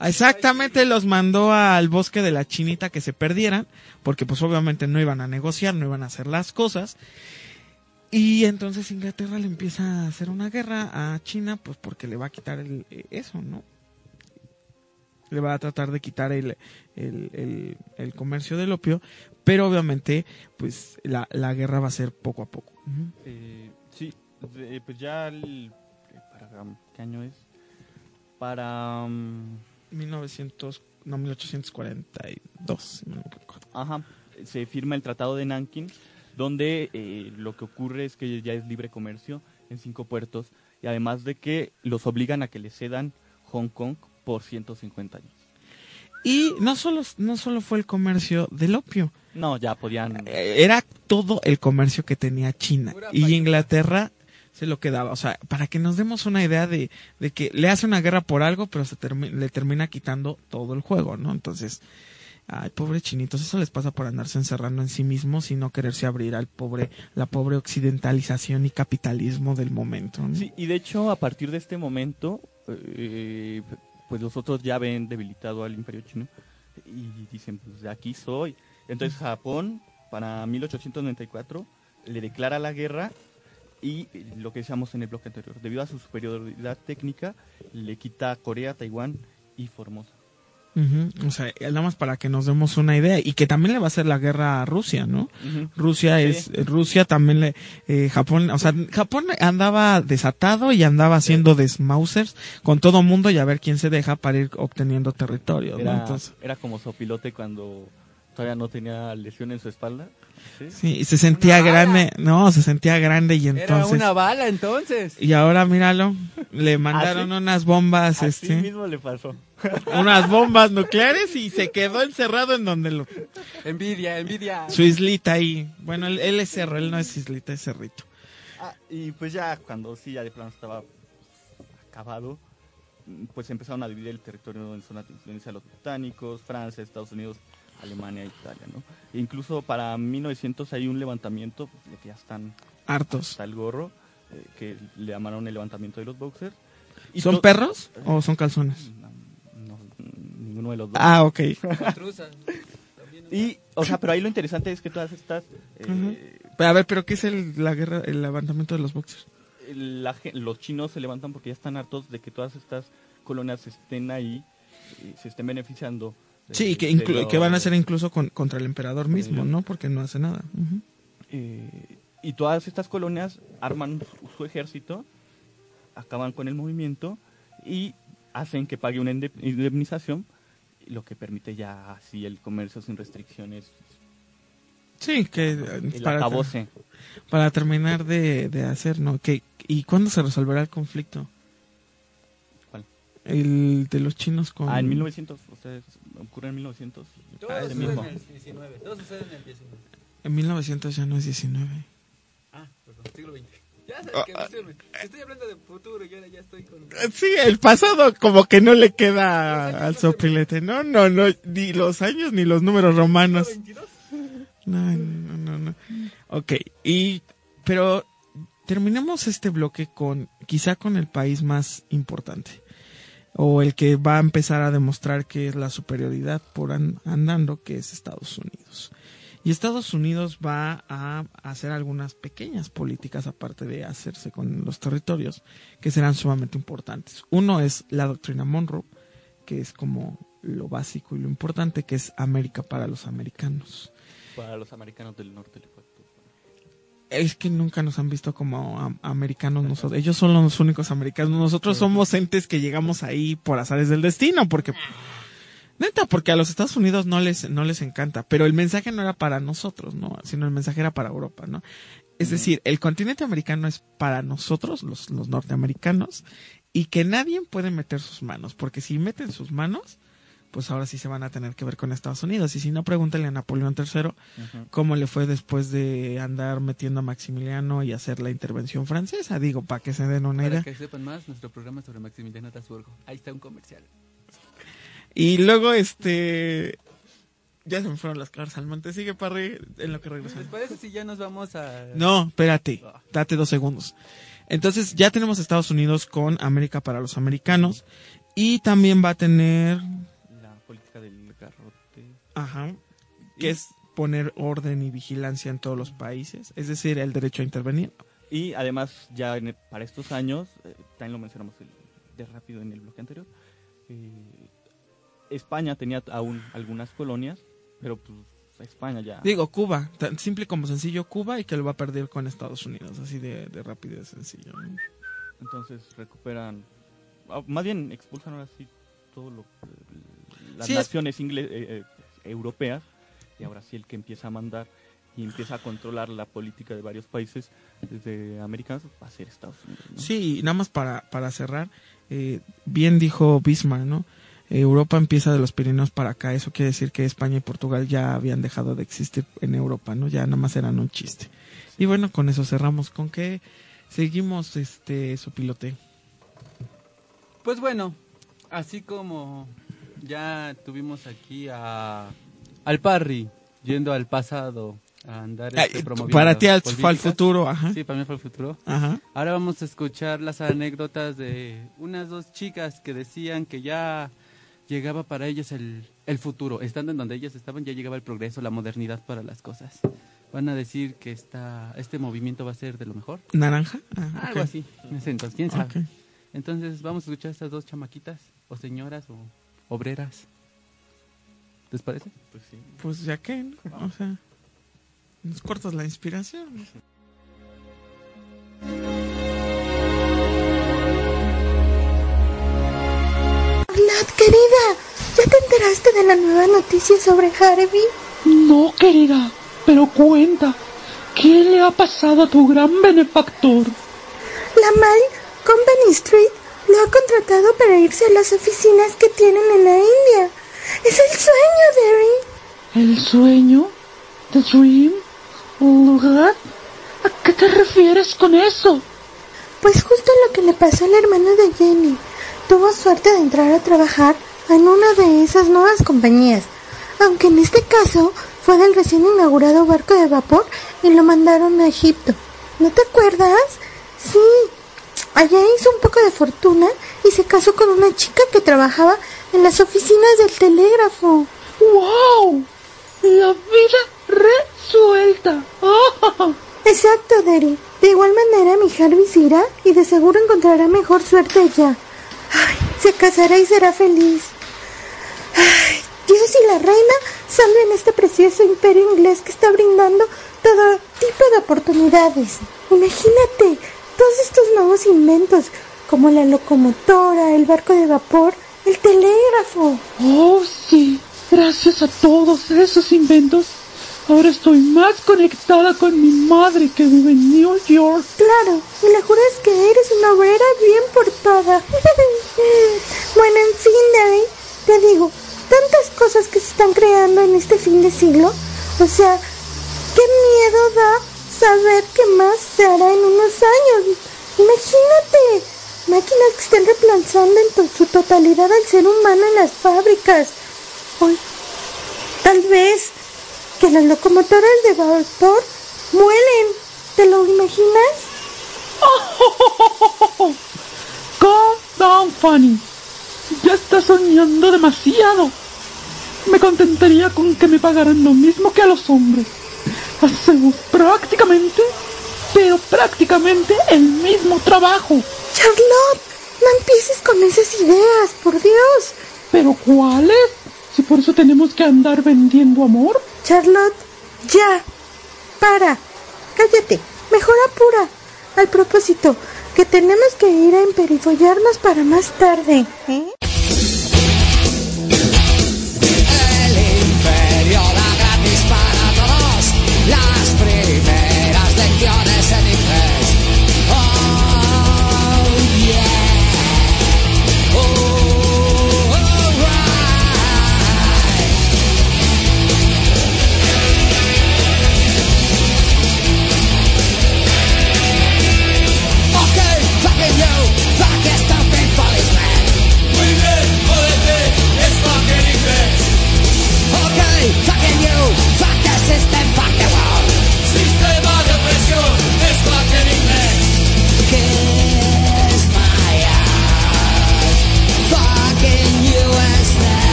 Exactamente, los mandó al bosque de la chinita que se perdieran, porque pues obviamente no iban a negociar, no iban a hacer las cosas. Y entonces Inglaterra le empieza a hacer una guerra a China, pues porque le va a quitar el, eh, eso, ¿no? Le va a tratar de quitar el, el, el- comercio del opio, pero obviamente pues la, la guerra va a ser poco a poco. Eh, sí, pues ya para qué año es para um, 1900, no, 1842. si no me equivoco. Ajá, se firma el Tratado de Nanking, donde eh, lo que ocurre es que ya es libre comercio en cinco puertos y además de que los obligan a que le cedan Hong Kong por 150 años. Y no solo, no solo fue el comercio del opio, No, ya podían... eh, era todo el comercio que tenía China. Y Inglaterra se lo quedaba. O sea, para que nos demos una idea de, de que le hace una guerra por algo, pero se termi- le termina quitando todo el juego, ¿no? Entonces, ay, pobre chinitos, eso les pasa por andarse encerrando en sí mismos y no quererse abrir al pobre, la pobre occidentalización y capitalismo del momento. ¿no? Sí, y de hecho a partir de este momento, eh, pues los otros ya ven debilitado al imperio chino y dicen, pues de aquí soy. Entonces Japón, para 1894, le declara la guerra y eh, lo que decíamos en el bloque anterior, debido a su superioridad técnica, le quita Corea, Taiwán y Formosa. O sea, nada más para que nos demos una idea y que también le va a hacer la guerra a Rusia, ¿no? Rusia Sí. es Rusia también le eh, Japón, o sea, Japón andaba desatado y andaba haciendo desmausers con todo mundo y a ver quién se deja para ir obteniendo territorio, ¿no? Era, Entonces, era como sopilote cuando todavía no tenía lesión en su espalda. ¿sí? sí, y se sentía grande, no, se sentía grande y Era entonces una bala entonces. y ahora míralo, le mandaron Así- unas bombas Así este mismo le pasó. unas bombas nucleares y se quedó encerrado en donde lo Envidia, envidia. su islita ahí. Bueno, él, él es cerro, él no es islita, es cerrito. Ah, y pues ya cuando sí, ya de plano estaba acabado, mm, pues empezaron a dividir el territorio en zonas de influencia de los británicos, Francia, Estados Unidos, Alemania, Italia, ¿no? E incluso para 1900 hay un levantamiento, pues, de que ya están Hartos. hasta el gorro, eh, que le llamaron el levantamiento de los boxers. Y ¿Son perros o son calzones? No, ninguno de los dos. Ah, ok. Y, o sea, pero ahí lo interesante es que todas estas... eh, Ujú. Pero, a ver, pero ¿qué es el, la guerra, el levantamiento de los boxers? la los chinos se levantan porque ya están hartos de que todas estas colonias estén ahí, y se estén beneficiando. Sí, que, inclu- lo- que van a ser incluso con- contra el emperador mismo, ¿no? Porque no hace nada. Eh, y todas estas colonias arman su, su ejército, acaban con el movimiento y hacen que pague una inde- indemnización, lo que permite ya así el comercio sin restricciones. Sí, que eh, El para, para terminar de, de hacer, ¿no? Que, ¿Y cuándo se resolverá el conflicto? ¿Cuál? El de los chinos con... Ah, en 1900, o sea, ocurre en 1900. Todo Ah, sucede mismo. en el 19. Todo sucede en el 19. En 1900 ya no es 19. Ah, perdón, siglo XX. Ya sabes Ah, que me sirve. Estoy hablando de futuro y ahora ya estoy con... Sí, el pasado como que no le queda al sopilete. No, no, no, ni los años ni los números romanos. No, no, no, no. Ok, y, pero terminemos este bloque con, quizá con el país más importante. O el que va a empezar a demostrar que es la superioridad por an- andando, que es Estados Unidos. Y Estados Unidos va a hacer algunas pequeñas políticas aparte de hacerse con los territorios que serán sumamente importantes. Uno es la doctrina Monroe, que es como lo básico y lo importante, que es América para los americanos. Para los americanos del norte. Es que nunca nos han visto como am- americanos nosotros. Ellos son los únicos americanos. Nosotros somos entes que llegamos ahí por azares del destino, porque neta, porque a los Estados Unidos no les no les encanta, pero el mensaje no era para nosotros, no, sino el mensaje era para Europa, ¿no? Es decir, el continente americano es para nosotros, los, los norteamericanos, y que nadie puede meter sus manos, porque si meten sus manos, pues ahora sí se van a tener que ver con Estados Unidos. Y si no, pregúntenle a Napoleón III cómo le fue después de andar metiendo a Maximiliano y hacer la intervención francesa. Digo, para que se den una Para idea. que sepan más, nuestro programa sobre Maximiliano Habsburgo. Ahí está un comercial. Y luego, este... Ya se me fueron las claras al monte. Sigue, Parry, en lo que regresamos. ¿Les parece si ya nos vamos a...? No, espérate. Date dos segundos. Entonces, ya tenemos Estados Unidos con América para los americanos. Y también va a tener... Ajá. Que es poner orden y vigilancia en todos los países. Es decir, el derecho a intervenir. Y además, ya en para estos años, eh, también lo mencionamos el- de rápido en el bloque anterior, eh, España tenía aún algunas colonias, pero pues España ya... Digo, Cuba, tan simple como sencillo Cuba y que lo va a perder con Estados Unidos, así de, de rápido y de sencillo. ¿no? Entonces recuperan, ah, más bien expulsan ahora sí todo lo las Sí, es- naciones ingle- eh, eh, europeas y ahora sí el que empieza a mandar y empieza a controlar la política de varios países desde americanos va a ser Estados Unidos. ¿no? Sí, y nada más para, para cerrar, eh, bien dijo Bismarck, ¿no? Europa empieza de los Pirineos para acá, eso quiere decir que España y Portugal ya habían dejado de existir en Europa, ¿no? Ya nada más eran un chiste. Y bueno, con eso cerramos. ¿Con qué seguimos este su pilote? Pues bueno, así como ya tuvimos aquí a al Parry yendo al pasado a andar Ah, este, promoviendo para ti fue al futuro, ajá. Sí, para mí fue al futuro. Ajá. Ahora vamos a escuchar las anécdotas de unas dos chicas que decían que ya llegaba para ellas el, el futuro. Estando en donde ellas estaban, ya llegaba el progreso, la modernidad para las cosas. Van a decir que esta, este movimiento va a ser de lo mejor. ¿Naranja? Ah, Algo así. entonces, quién sabe. Ok. Entonces vamos a escuchar a estas dos chamaquitas, o señoras, o obreras. ¿Les parece? Pues sí. Pues ya que, ¿no? o sea, nos cortas la inspiración. Nat, querida, ¿ya te enteraste de la nueva noticia sobre Harvey? No, querida, pero cuenta, ¿qué le ha pasado a tu gran benefactor? La Mall Company Street lo ha contratado para irse a las oficinas que tienen en la India. Es el sueño, Derry. ¿El sueño? ¿The dream? ¿Lugar? ¿A qué te refieres con eso? Pues justo lo que le pasó al hermano de Jenny. Tuvo suerte de entrar a trabajar en una de esas nuevas compañías, aunque en este caso fue del recién inaugurado barco de vapor y lo mandaron a Egipto. ¿No te acuerdas? Sí. Allá hizo un poco de fortuna y se casó con una chica que trabajaba en las oficinas del telégrafo. ¡Wow! La vida resuelta. Exacto, Derry. De igual manera, mi Jarvis irá y de seguro encontrará mejor suerte allá. Ay, se casará y será feliz. Ay, Dios y la reina salven este precioso imperio inglés que está brindando todo tipo de oportunidades. Imagínate todos estos nuevos inventos, como la locomotora, el barco de vapor, el telégrafo. Oh, sí. Gracias a todos esos inventos, ahora estoy más conectada con mi madre que vive en New York. Claro, y le juras que eres una obrera bien portada. [laughs] bueno, en fin, Derry, te digo, tantas cosas que se están creando en este fin de siglo. O sea, qué miedo da saber qué más se hará en unos años. Imagínate, máquinas que estén reemplazando en su totalidad al ser humano en las fábricas. Hoy, tal vez que las locomotoras de vapor muelen. ¿Te lo imaginas? [laughs] Calm down, Fanny. Ya estás soñando demasiado. Me contentaría con que me pagaran lo mismo que a los hombres. Hacemos [laughs] prácticamente, pero prácticamente el mismo trabajo. Charlotte, no empieces con esas ideas, por Dios. ¿Pero cuáles? Si por eso tenemos que andar vendiendo amor. Charlotte, ya. Para. Cállate. Mejor apura. Al propósito, que tenemos que ir a emperifollarnos para más tarde. ¿eh?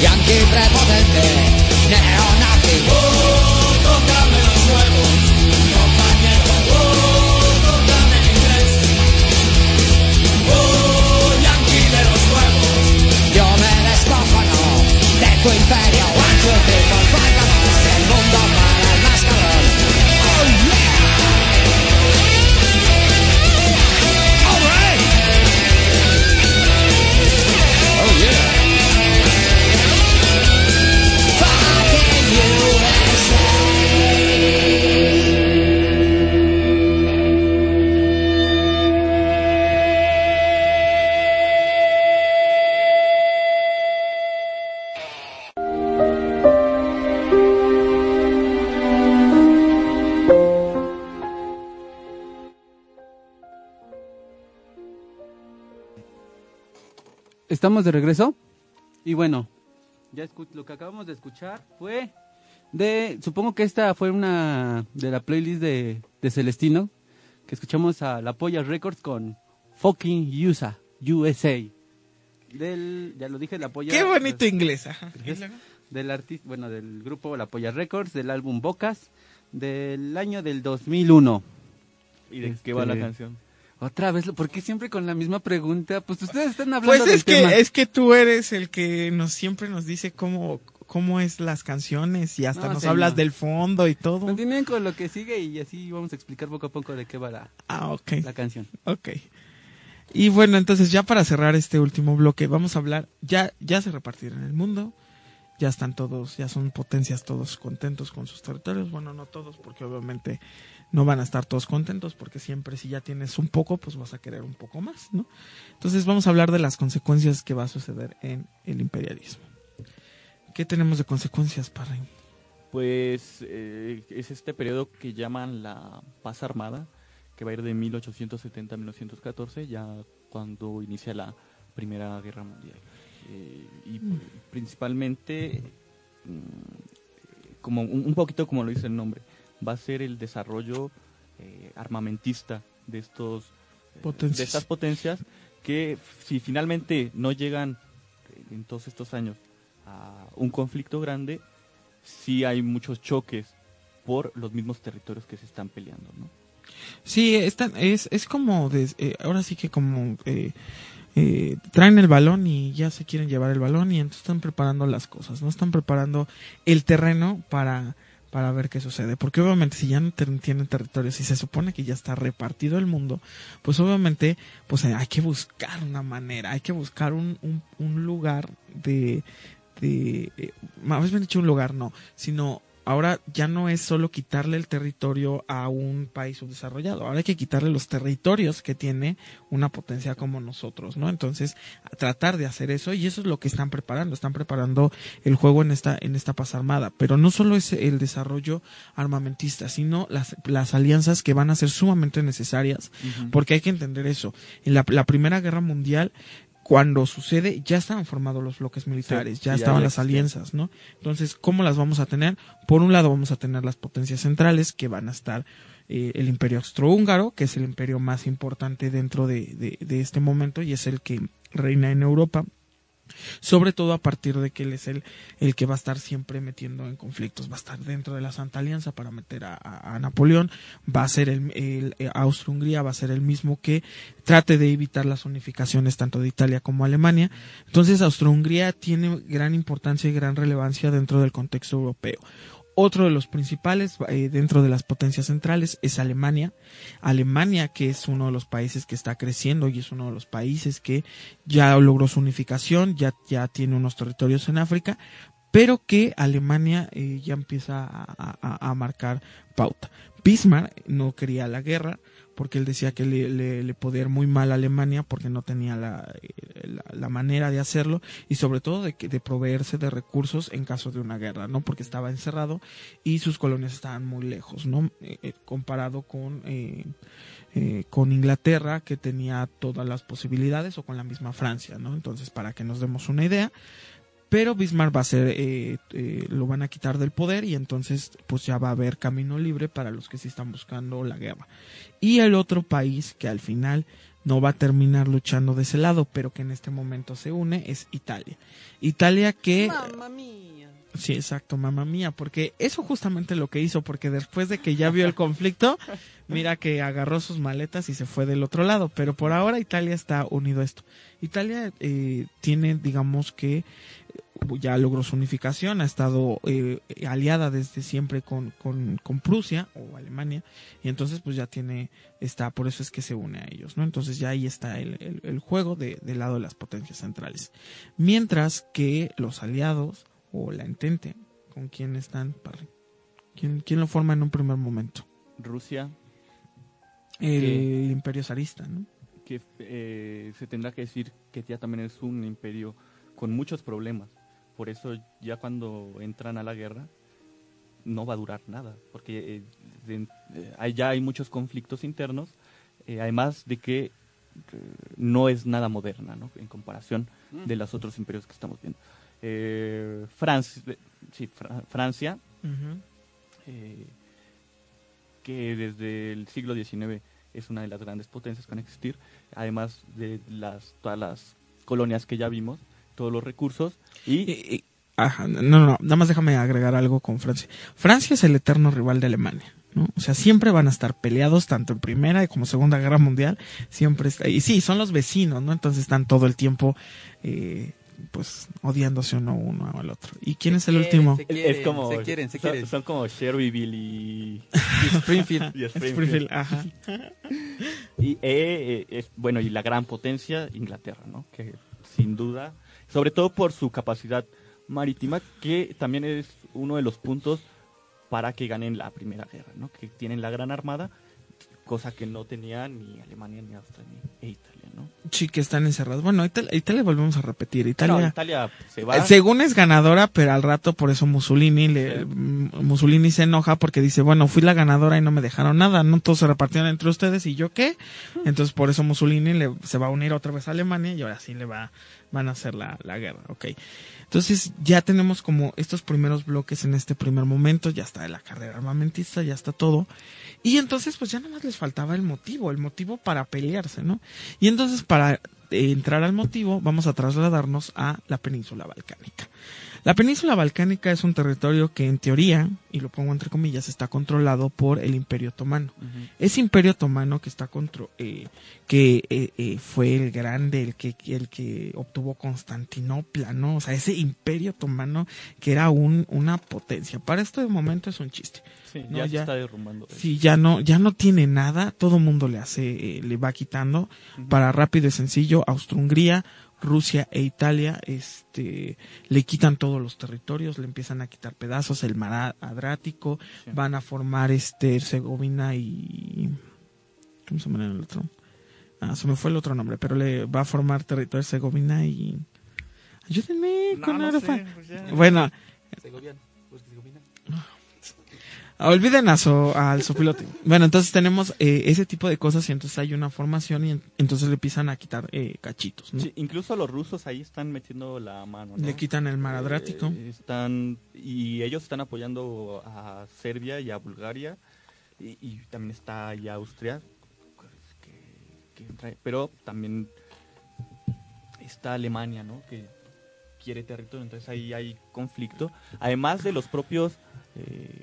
Huevos. Yankee prepotente, neonazi. Oh, Estamos de regreso. Y bueno, ya lo que acabamos de escuchar fue de. Supongo que esta fue una de la playlist de, de Celestino. Que escuchamos a La Polla Records con Fucking USA. USA. Del. Ya lo dije, La Polla. Qué bonito inglés, ajá. Del artista. Bueno, del grupo La Polla Records, del álbum Bocas. Del año del 2001. ¿Y de qué va la Este, canción? Otra vez, ¿por qué siempre con la misma pregunta? Pues ustedes están hablando Pues del es que, tema. es que tú eres el que nos siempre nos dice cómo, cómo es las canciones y hasta No, nos señor. hablas del fondo y todo. Continúen con lo que sigue y así vamos a explicar poco a poco de qué va la, Ah, ok. la canción. Ok. Y bueno, entonces ya para cerrar este último bloque, vamos a hablar, ya, ya se repartieron el mundo, ya están todos, ya son potencias todos contentos con sus territorios, bueno, no todos, porque obviamente no van a estar todos contentos, porque siempre si ya tienes un poco, pues vas a querer un poco más, ¿no? Entonces vamos a hablar de las consecuencias que va a suceder en el imperialismo. ¿Qué tenemos de consecuencias, para Pues eh, es este periodo que llaman la paz armada, que va a ir de 1870 a 1914, ya cuando inicia la Primera Guerra Mundial. Eh, y Mm. principalmente, mm, como un, un poquito como lo dice el nombre, va a ser el desarrollo eh, armamentista de estos eh, Potencias. de estas potencias que si finalmente no llegan eh, en todos estos años a un conflicto grande, sí hay muchos choques por los mismos territorios que se están peleando, ¿no? Sí, es, tan- es, es como, des- eh, ahora sí que como eh, eh, traen el balón y ya se quieren llevar el balón y entonces están preparando las cosas, no están preparando el terreno para, para ver qué sucede, porque obviamente si ya no tienen territorios y se supone que ya está repartido el mundo, pues obviamente pues hay que buscar una manera, hay que buscar un, un, un lugar de, de eh, más bien dicho un lugar no, sino ahora ya no es solo quitarle el territorio a un país subdesarrollado, ahora hay que quitarle los territorios que tiene una potencia como nosotros, ¿no? Entonces, a tratar de hacer eso y eso es lo que están preparando, están preparando el juego en esta en esta paz armada, pero no solo es el desarrollo armamentista, sino las las alianzas que van a ser sumamente necesarias, porque hay que entender eso. En la, la Primera Guerra Mundial cuando sucede ya estaban formados los bloques militares, Sí, ya estaban ya las alianzas, ¿no? Entonces, ¿cómo las vamos a tener? Por un lado vamos a tener las potencias centrales que van a estar eh, el imperio austrohúngaro, que es el imperio más importante dentro de, de- de este momento y es el que reina en Europa. Sobre todo a partir de que él es el, el que va a estar siempre metiendo en conflictos, va a estar dentro de la Santa Alianza para meter a, Napoleón, va a ser el, el- eh, Austria-Hungría, va a ser el mismo que trate de evitar las unificaciones tanto de Italia como Alemania. Entonces Austria-Hungría tiene gran importancia y gran relevancia dentro del contexto europeo. Otro de los principales eh, dentro de las potencias centrales es Alemania. Alemania, que es uno de los países que está creciendo y es uno de los países que ya logró su unificación, ya, ya tiene unos territorios en África, pero que Alemania eh, ya empieza a, marcar pauta. Bismarck no quería la guerra porque él decía que le, podía ir muy mal a Alemania porque no tenía la, eh, manera de hacerlo y sobre todo de, de proveerse de recursos en caso de una guerra, ¿no? Porque estaba encerrado y sus colonias estaban muy lejos, ¿no? Eh, eh, comparado con, eh, con Inglaterra que tenía todas las posibilidades o con la misma Francia, ¿no? Entonces, para que nos demos una idea, pero Bismarck va a ser, eh, eh, lo van a quitar del poder y entonces pues ya va a haber camino libre para los que sí están buscando la guerra. Y el otro país que al final no va a terminar luchando de ese lado, pero que en este momento se une, es Italia. Italia que... Mamma mía. Sí, exacto, mamá mía, porque eso justamente lo que hizo, porque después de que ya vio el conflicto, [laughs] mira que agarró sus maletas y se fue del otro lado, pero por ahora Italia está unido a esto. Italia eh, tiene, digamos que ya logró su unificación, ha estado eh, aliada desde siempre con, con, con Prusia o Alemania, y entonces pues ya tiene, está, por eso es que se une a ellos, ¿no? Entonces ya ahí está el, el, el juego de, del lado de las potencias centrales. Mientras que los aliados o la entente, ¿con quién están? ¿Quién, quién lo forma en un primer momento? Rusia, El imperio zarista, ¿no? que eh, se tendrá que decir que ya también es un imperio con muchos problemas. Por eso ya cuando entran a la guerra no va a durar nada, porque eh, de- eh, hay- ya hay muchos conflictos internos, eh, además de que eh, no es nada moderna ¿no? en comparación de los otros imperios que estamos viendo. Eh, Francia, sí, Fra- Francia eh, que desde el siglo XIX es una de las grandes potencias que van a existir, además de las todas las colonias que ya vimos, todos los recursos y Ajá, no, no, nada más déjame agregar algo con Francia. Francia es el eterno rival de Alemania. ¿no? O sea, siempre van a estar peleados, tanto en Primera como Segunda Guerra Mundial, siempre está, y sí, son los vecinos, ¿no? Entonces están todo el tiempo, eh, pues, odiándose uno uno al otro. ¿Y quién es el último? Se quieren, es como, se quieren, se son- quieren. Son, como Sherryville y, [laughs] Y Springfield. y [laughs] Springfield, ajá. [laughs] Y eh, eh, es, bueno, y la gran potencia, Inglaterra, ¿no? Que sin duda, sobre todo por su capacidad marítima, que también es uno de los puntos para que ganen la Primera Guerra, ¿no? Que tienen la gran armada, cosa que no tenían ni Alemania, ni Austria, ni e Italia, ¿no? Sí, que están encerrados. Bueno, Italia, Italia volvemos a repetir. Italia, No, Italia se va. Eh, Según es ganadora, pero al rato por eso Mussolini le, M- Mussolini se enoja porque dice, bueno, fui la ganadora y no me dejaron nada, no todos se repartieron entre ustedes y yo qué. Entonces por eso Mussolini le, se va a unir otra vez a Alemania y ahora sí le va, van a hacer la, la guerra, ok. Entonces ya tenemos como estos primeros bloques en este primer momento, ya está la carrera armamentista, ya está todo. Y entonces pues ya nada más les faltaba el motivo, el motivo para pelearse, ¿no? Y entonces para eh, entrar al motivo vamos a trasladarnos a la península balcánica. La península balcánica es un territorio que en teoría, y lo pongo entre comillas, está controlado por el Imperio Otomano. Ese Imperio Otomano que está contro eh, que eh, eh, fue el grande, el que el que obtuvo Constantinopla, ¿no? O sea, ese Imperio Otomano que era un una potencia. Para este momento es un chiste. Sí, ¿no? ya se está derrumbando. Sí, ya no, ya no tiene nada, todo mundo le hace, eh, le va quitando. Para rápido y sencillo, Austria-Hungría, Rusia e Italia, este, le quitan todos los territorios, le empiezan a quitar pedazos, el mar Adrático, van a formar este, Herzegovina y, ¿cómo se llama el otro? Ah, se me fue el otro nombre, pero le va a formar territorio Herzegovina y, ayúdenme No, con no sé, pues. Bueno. Olviden a su- al sopilote. Bueno, entonces tenemos eh, ese tipo de cosas y entonces hay una formación y en- entonces le empiezan a quitar eh, cachitos, ¿no? Sí, incluso los rusos ahí están metiendo la mano. ¿no? Le quitan el mar Adrático. Eh, están y ellos están apoyando a Serbia y a Bulgaria y, y también está ahí Austria, que- que pero también está Alemania, ¿no? Que quiere territorio, entonces ahí hay conflicto. Además de los propios, eh,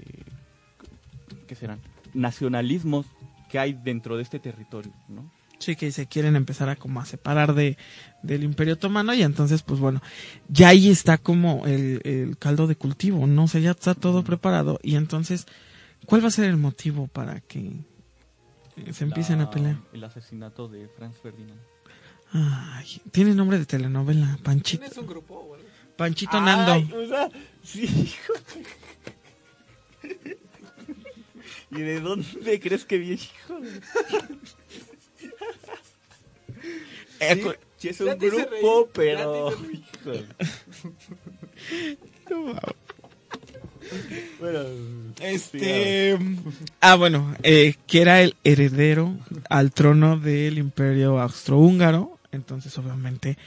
¿qué serán? Nacionalismos que hay dentro de este territorio, ¿no? Sí, que se quieren empezar a como a separar de del Imperio Otomano y entonces pues bueno, ya ahí está como el, el caldo de cultivo, no o sea, ya está todo preparado y entonces ¿cuál va a ser el motivo para que eh, se empiecen La- a pelear? El asesinato de Franz Ferdinand. Ay, tiene nombre de telenovela, Panchito. ¿Tienes un grupo? Panchito Ay, Nando. o sea, sí, hijo. [laughs] ¿Y de dónde crees que viene, hijo? Eh, Sí, cu- sí es Ya un grupo, reír, pero... híjole. [laughs] Bueno, Este. Ah, bueno, eh, que era el heredero al trono del imperio austrohúngaro. Entonces, obviamente,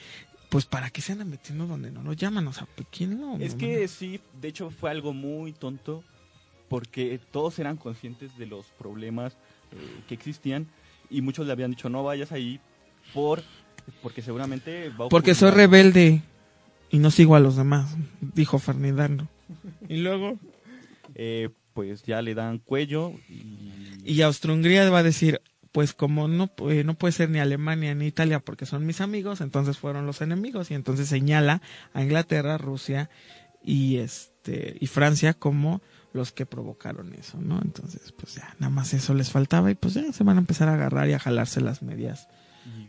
pues para que se andan metiendo donde no lo llaman. O sea, ¿quién lo.? Es que sí, de hecho fue algo muy tonto porque todos eran conscientes de los problemas eh, que existían y muchos le habían dicho no vayas ahí por porque seguramente va a Porque soy algo". rebelde y no sigo a los demás, dijo Fernando. Y luego. Eh, pues ya le dan cuello y Y Austria-Hungría va a decir. Pues como no, eh, no puede ser ni Alemania ni Italia porque son mis amigos, entonces fueron los enemigos y entonces señala a Inglaterra, Rusia y este y Francia como los que provocaron eso, ¿no? Entonces, pues ya, nada más eso les faltaba y pues ya se van a empezar a agarrar y a jalarse las medias.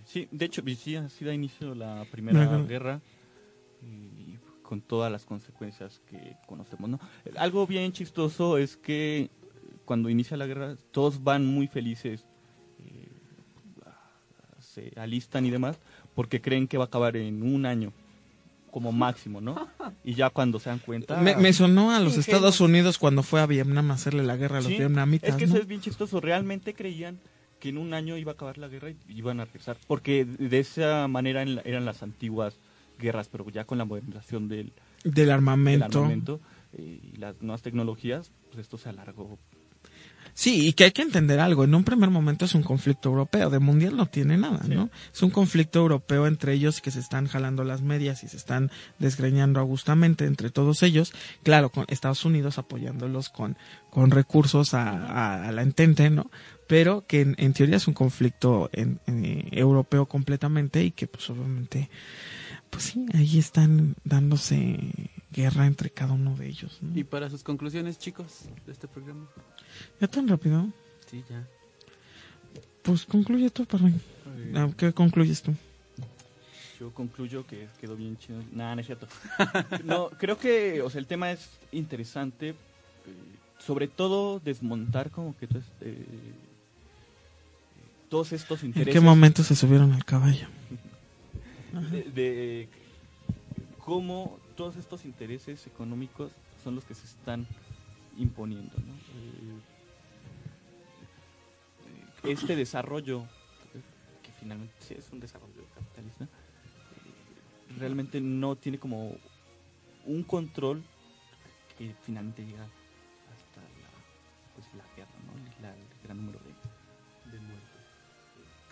Sí, de hecho, sí, así da inicio la primera guerra y con todas las consecuencias que conocemos, ¿no? Algo bien chistoso es que cuando inicia la guerra todos van muy felices, eh, se alistan y demás, porque creen que va a acabar en un año como máximo, ¿no? Y ya cuando se dan cuenta... Me, me sonó a los. Estados Unidos cuando fue a Vietnam a hacerle la guerra a los Sí, vietnamitas, Es que ¿no? eso es bien chistoso. Realmente creían que en un año iba a acabar la guerra y iban a regresar. Porque de esa manera en la- eran las antiguas guerras, pero ya con la modernización del, Del armamento. del armamento, eh, y las nuevas tecnologías, pues esto se alargó. Sí, y que hay que entender algo. En un primer momento es un conflicto europeo. De mundial no tiene nada, ¿no? Es un conflicto europeo entre ellos que se están jalando las medias y se están desgreñando augustamente entre todos ellos. Claro, con Estados Unidos apoyándolos con, con recursos a, a- a la entente, ¿no? Pero que en, en teoría es un conflicto en- en- europeo completamente y que pues obviamente, pues sí, ahí están dándose guerra entre cada uno de ellos. ¿no? Y para sus conclusiones, chicos, de este programa. ¿Ya tan rápido? Sí, ya. Pues concluye tú, Parry. Ah, ¿Qué concluyes tú? Yo concluyo que quedó bien chido. Nada, no es cierto. [laughs] no, creo que, o sea, el tema es interesante. eh, sobre todo desmontar como que este, eh, todos estos ¿En intereses. qué momento se subieron al caballo? [laughs] de, de cómo todos estos intereses económicos son los que se están imponiendo. ¿no? Eh, eh, este desarrollo, que finalmente es un desarrollo capitalista, eh, realmente no tiene como un control que finalmente llega hasta la, pues, la guerra, ¿no? La- el gran número de, de muertos.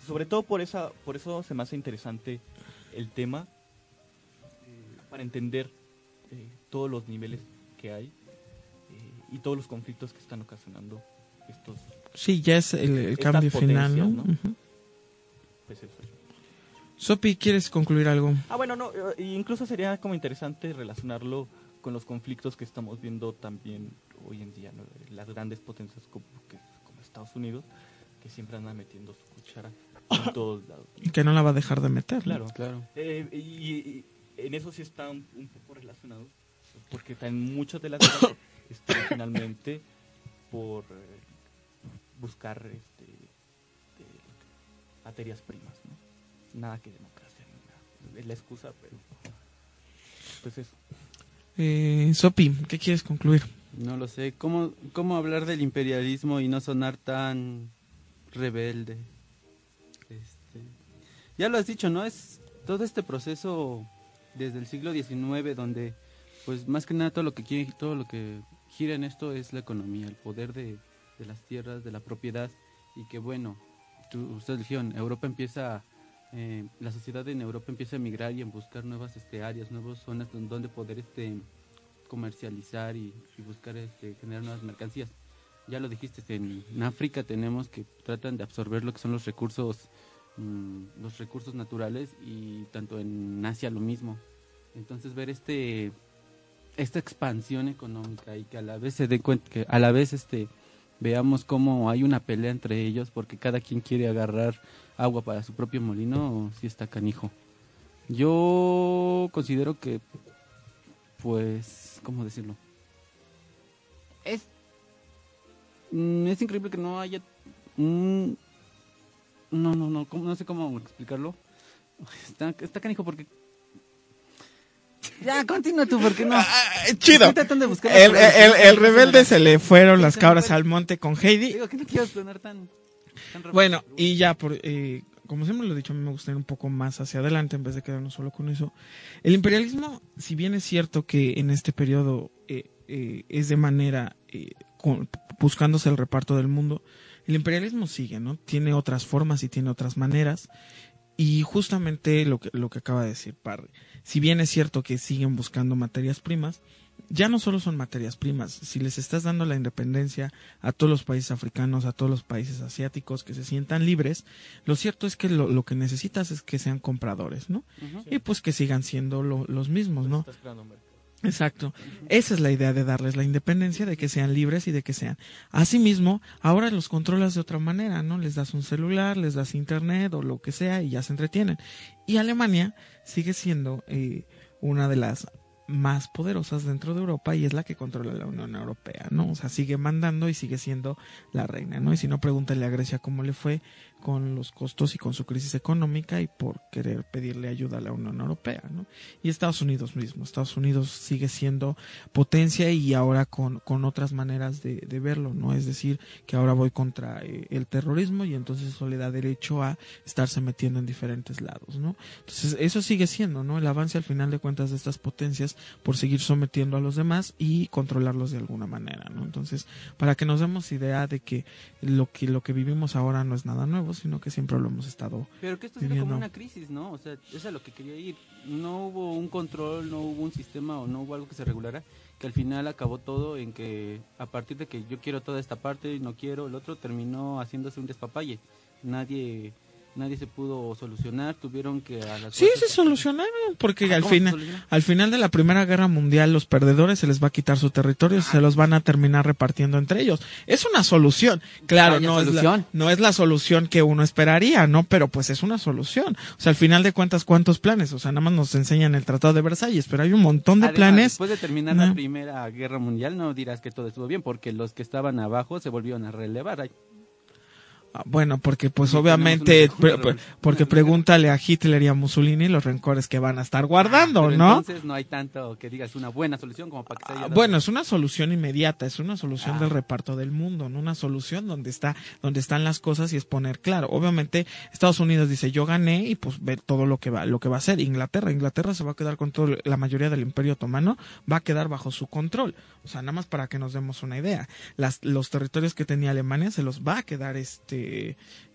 Sobre todo por esa, por eso se me hace interesante el tema eh, para entender eh, todos los niveles que hay eh, y todos los conflictos que están ocasionando estos Sí, ya es el, el cambio final, ¿no? potencias, Ujú. Pues eso. Sopi, ¿quieres concluir algo? Ah, bueno, no, eh, incluso sería como interesante relacionarlo con los conflictos que estamos viendo también hoy en día, ¿no? Las grandes potencias como, que- como Estados Unidos, que siempre andan metiendo su cuchara en todos lados. Y que no la va a dejar de meter. ¿no? Claro, claro. Eh, y, y en eso sí está un, un poco relacionado, porque también muchas de las cosas [coughs] están finalmente por eh, buscar este, de- materias primas, ¿no? Nada que democracia, ni nada. es la excusa, pero pues eso. Eh, Sopi, ¿qué quieres concluir? No lo sé. ¿Cómo, ¿Cómo hablar del imperialismo y no sonar tan rebelde? Este, ya lo has dicho, ¿no? Es todo este proceso desde el siglo XIX donde, pues más que nada todo lo que todo lo que gira en esto es la economía, el poder de, de las tierras, de la propiedad y que bueno, tú, ustedes dijeron, Europa empieza, eh, la sociedad en Europa empieza a emigrar y en buscar nuevas este, áreas, nuevas zonas don- donde poder este comercializar y, buscar este, generar nuevas mercancías. Ya lo dijiste, en, en África tenemos que tratan de absorber lo que son los recursos, mm, los recursos naturales y tanto en Asia lo mismo. Entonces ver este esta expansión económica y que a la vez se dé cuenta que a la vez este veamos cómo hay una pelea entre ellos porque cada quien quiere agarrar agua para su propio molino, si está canijo. Yo considero que pues, ¿cómo decirlo? Es, mm, es increíble que no haya un... No, no, no, ¿cómo- no sé cómo explicarlo. Está canijo porque... Ya, continúa tú, porque no. Chido. Estoy tratando de buscar El, el, rebelde se le fueron las cabras al monte con Heidi. Digo que no quiero sonar tan... tan Bueno, y ya, por, eh, como siempre lo he dicho, a mí me gusta ir un poco más hacia adelante en vez de quedarnos solo con eso. El imperialismo, si bien es cierto que en este periodo eh, eh, es de manera eh, con- buscándose el reparto del mundo, el imperialismo sigue, ¿no? Tiene otras formas y tiene otras maneras. Y justamente lo que, lo que acaba de decir Parry, si bien es cierto que siguen buscando materias primas, ya no solo son materias primas, si les estás dando la independencia a todos los países africanos, a todos los países asiáticos que se sientan libres, lo cierto es que lo, lo que necesitas es que sean compradores, ¿no? Y pues que sigan siendo lo- los mismos, ¿no? Exacto. Esa es la idea de darles la independencia, de que sean libres y de que sean. Asimismo, ahora los controlas de otra manera, ¿no? Les das un celular, les das internet o lo que sea y ya se entretienen. Y Alemania sigue siendo eh, una de las más poderosas dentro de Europa y es la que controla la Unión Europea, ¿no? O sea, sigue mandando y sigue siendo la reina, ¿no? Y si no, pregúntale a Grecia cómo le fue con los costos y con su crisis económica y por querer pedirle ayuda a la Unión Europea, ¿no? Y Estados Unidos mismo. Estados Unidos sigue siendo potencia y ahora con, con otras maneras de, de verlo, ¿no? Es decir, que ahora voy contra eh, el terrorismo y entonces eso le da derecho a estarse metiendo en diferentes lados, ¿no? Entonces, eso sigue siendo, ¿no? El avance al final de cuentas de estas potencias por seguir sometiendo a los demás y controlarlos de alguna manera, ¿no? Entonces, para que nos demos idea de que lo que lo que vivimos ahora no es nada nuevo, sino que siempre lo hemos estado Pero que esto viviendo. como una crisis, ¿no? O sea, eso es a lo que quería ir. No hubo un control, no hubo un sistema o no hubo algo que se regulara, que al final acabó todo en que a partir de que yo quiero toda esta parte y no quiero el otro, terminó haciéndose un despapalle. Nadie nadie se pudo solucionar, tuvieron que a las Sí, se solucionaron, porque Ah, al ¿cómo se final, al final de la Primera Guerra Mundial, los perdedores se les va a quitar su territorio y se los van a terminar repartiendo entre ellos. Es una solución. Claro, no es, la, solución. no es la solución que uno esperaría, ¿no? Pero pues es una solución. O sea, al final de cuentas, ¿cuántos planes? O sea, nada más nos enseñan el Tratado de Versalles, pero hay un montón de Además, planes. Después de terminar No. la Primera Guerra Mundial, no dirás que todo estuvo bien, porque los que estaban abajo se volvieron a relevar. Ah, Bueno, porque pues obviamente, pre- pre- porque pregúntale a Hitler y a Mussolini los rencores que van a estar guardando, Ah, Pero ¿no? Entonces no hay tanto que digas una buena solución como para que se haya Ah, dado. Bueno, es una solución inmediata, es una solución Ah. del reparto del mundo, no una solución donde está, donde están las cosas y es poner claro. Obviamente, Estados Unidos dice yo gané y pues ve todo lo que va, lo que va a hacer. Inglaterra, Inglaterra se va a quedar con todo, la mayoría del Imperio Otomano va a quedar bajo su control. O sea, nada más para que nos demos una idea. Las, los territorios que tenía Alemania se los va a quedar este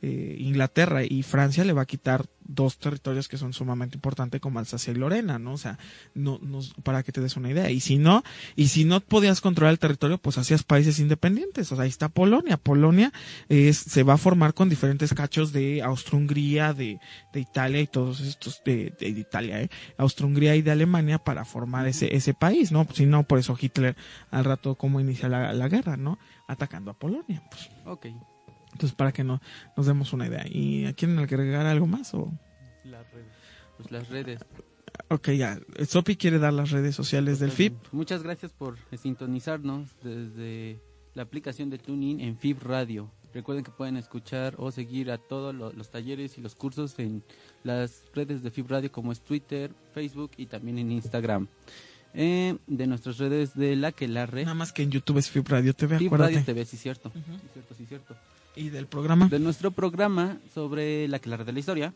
eh, Inglaterra y Francia le va a quitar dos territorios que son sumamente importantes como Alsacia y Lorena, ¿no? O sea, no, no, para que te des una idea. Y si no, y si no podías controlar el territorio, pues hacías países independientes. O sea, ahí está Polonia. Polonia es, se va a formar con diferentes cachos de Austro-Hungría, de, de Italia y todos estos, de, de, de Italia, ¿eh? Austro-Hungría y de Alemania para formar ese, ese país, ¿no? Si no, por eso Hitler al rato cómo inicia la, la guerra, ¿no? Atacando a Polonia. Pues. Ok. Entonces, para que no, nos demos una idea. ¿Y quieren agregar algo más? o Las redes. Pues las redes. Ok, ya. Sopi quiere dar las redes sociales del FIP. Muchas gracias por sintonizarnos desde la aplicación de TuneIn en FIB Radio. Recuerden que pueden escuchar o seguir a todos lo- los talleres y los cursos en las redes de FIB Radio como es Twitter, Facebook y también en Instagram. Eh, de nuestras redes de la que la red. Nada más que en YouTube es FIP Radio TV, FIB acuérdate. Radio TV, sí cierto. Sí cierto, sí cierto. ¿Y del programa? De nuestro programa sobre la red de la historia.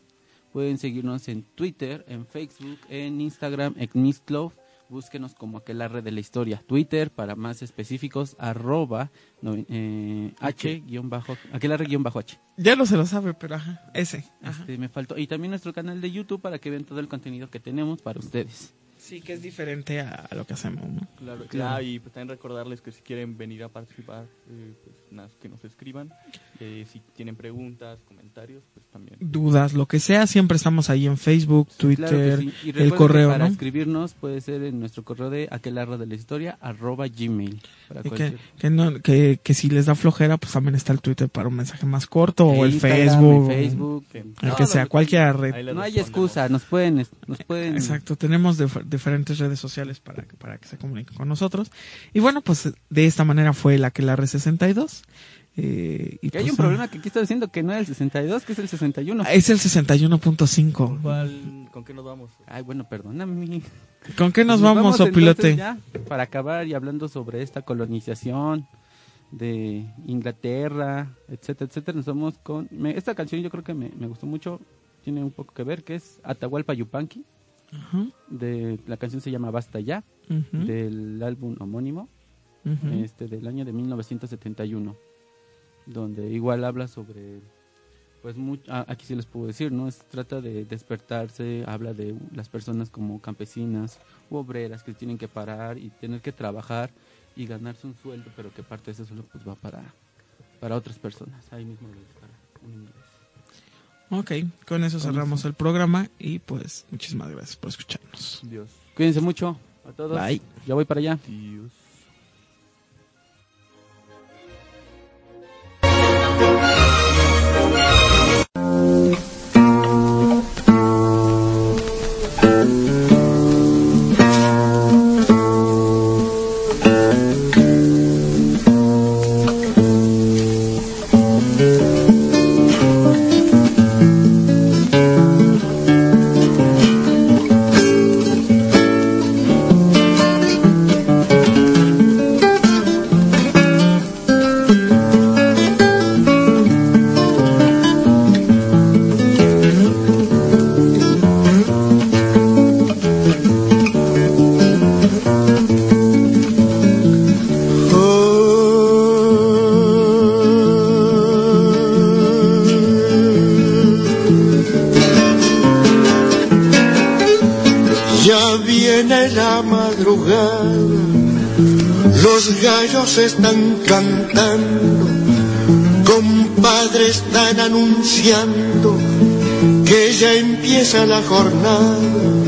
Pueden seguirnos en Twitter, en Facebook, en Instagram, en Mixcloud. Búsquenos como Aquelarre de la Historia. Twitter, para más específicos, arroba no, eh, H guion bajo, Aquelarre guion bajo H. Ya no se lo sabe, pero ajá, ese. Ajá. Este, me faltó. Y también nuestro canal de YouTube para que vean todo el contenido que tenemos para ustedes. Sí, que es diferente a, a lo que hacemos, ¿no? Claro, claro, y pues también recordarles que si quieren venir a participar, eh, pues nada, que nos escriban. Eh, si tienen preguntas, comentarios, pues también. Dudas, lo que sea, siempre estamos ahí en Facebook, Twitter, Claro sí. Y el correo, para ¿no? escribirnos puede ser en nuestro correo de aquelarre de la historia arroba gmail. Para Y que, que, no, que, que si les da flojera, pues también está el Twitter para un mensaje más corto o el Instagram, Facebook. el Facebook, el que sea, cualquier red. No hay excusa, nos pueden, nos pueden. Exacto, tenemos dif- diferentes redes sociales para que, para que se comuniquen con nosotros. Y bueno, pues de esta manera fue la que la R62. Eh, y Que hay pues, un problema que aquí está diciendo que no es el 62, que es el 61. ah, Es el 61.5. ¿Cuál- ¿Con qué nos vamos? Ay, bueno, perdóname. ¿Con qué nos Pues vamos, entonces, Opilote? ya, para acabar y hablando sobre esta colonización de Inglaterra, etcétera, etcétera, nos vamos con... me- esta canción yo creo que me, me gustó mucho, tiene un poco que ver, que es Atahualpa Yupanqui. De, la canción se llama Basta Ya, del álbum homónimo, este del año de 1971, donde igual habla sobre, pues mu- a- aquí sí les puedo decir, ¿no? Es, trata de despertarse, habla de las personas como campesinas u obreras que tienen que parar y tener que trabajar y ganarse un sueldo, pero que parte de ese sueldo pues va para, para otras personas. Ahí mismo lo dispara en inglés. Ok, con eso cerramos el programa y pues muchísimas gracias por escucharnos. Dios. Cuídense mucho a todos. Bye. Ya voy para allá. Dios. Jornada.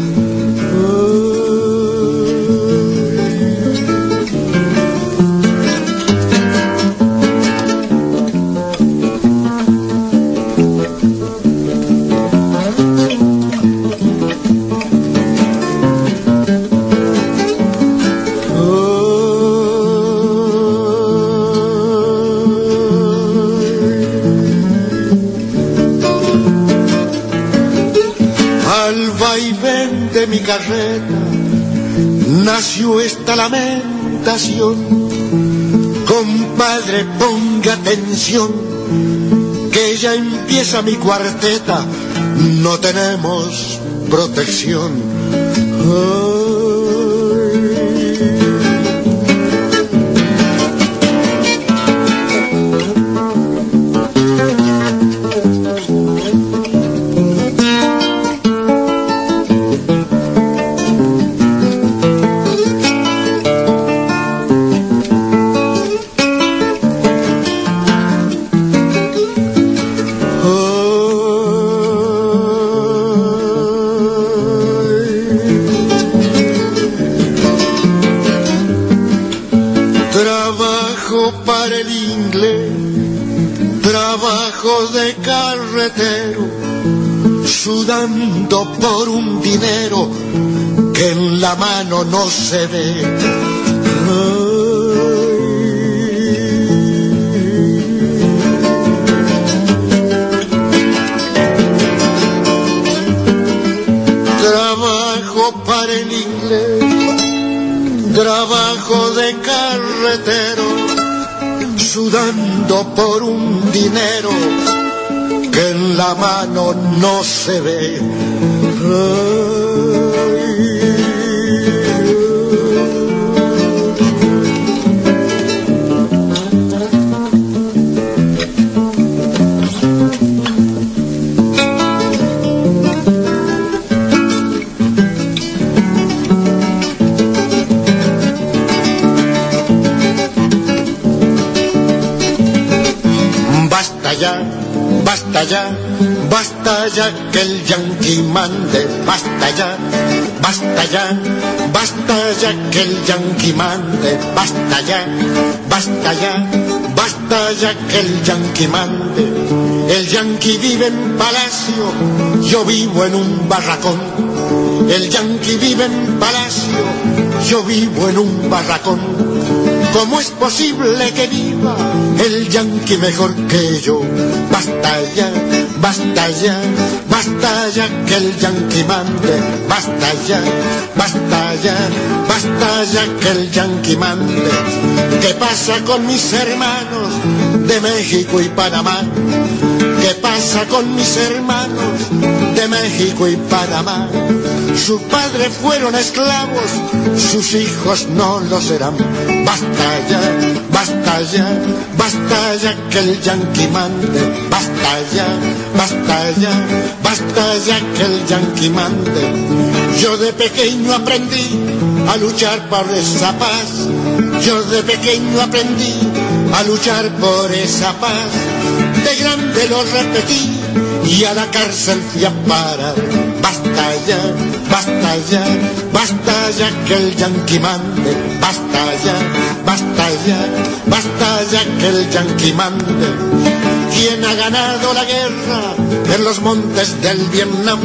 Nació esta lamentación. Compadre, ponga atención, que ya empieza mi cuarteta, no tenemos protección. Se. Trabajo para el inglés, trabajo de carretero, sudando por un dinero que en la mano no se ve. Ya, basta ya, basta ya que el yanqui mande, basta ya, basta ya, basta ya que el yanqui mande, basta ya, basta ya, basta ya que el yanqui mande. El yanqui vive en palacio, yo vivo en un barracón. El yanqui vive en palacio, yo vivo en un barracón. ¿Cómo es posible que viva el yanqui mejor que yo? Basta ya, basta ya, basta ya que el yanqui mande. Basta ya, basta ya, basta ya que el yanqui mande. ¿Qué pasa con mis hermanos de México y Panamá? ¿Qué pasa con mis hermanos de México y Panamá? Sus padres fueron esclavos, sus hijos no lo serán. Basta ya, basta ya, basta ya que el yanqui mande. Basta ya, basta ya, basta ya que el yanqui mande. Yo de pequeño aprendí a luchar por esa paz. Yo de pequeño aprendí a luchar por esa paz. De grande lo repetí y a la cárcel fui a parar. Basta ya, basta ya, basta ya que el yanqui mande. Basta ya, basta ya, basta ya que el yanqui mande. ¿Quién ha ganado la guerra en los montes del Vietnam?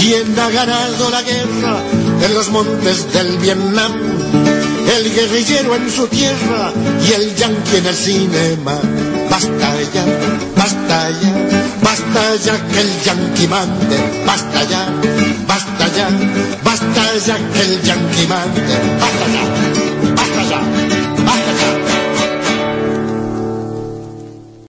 ¿Quién ha ganado la guerra en los montes del Vietnam? El guerrillero en su tierra y el yanqui en el cinema. Basta ya, basta ya, basta ya que el yanqui mande. Basta ya, basta ya, basta ya que el yanqui mande. Basta ya.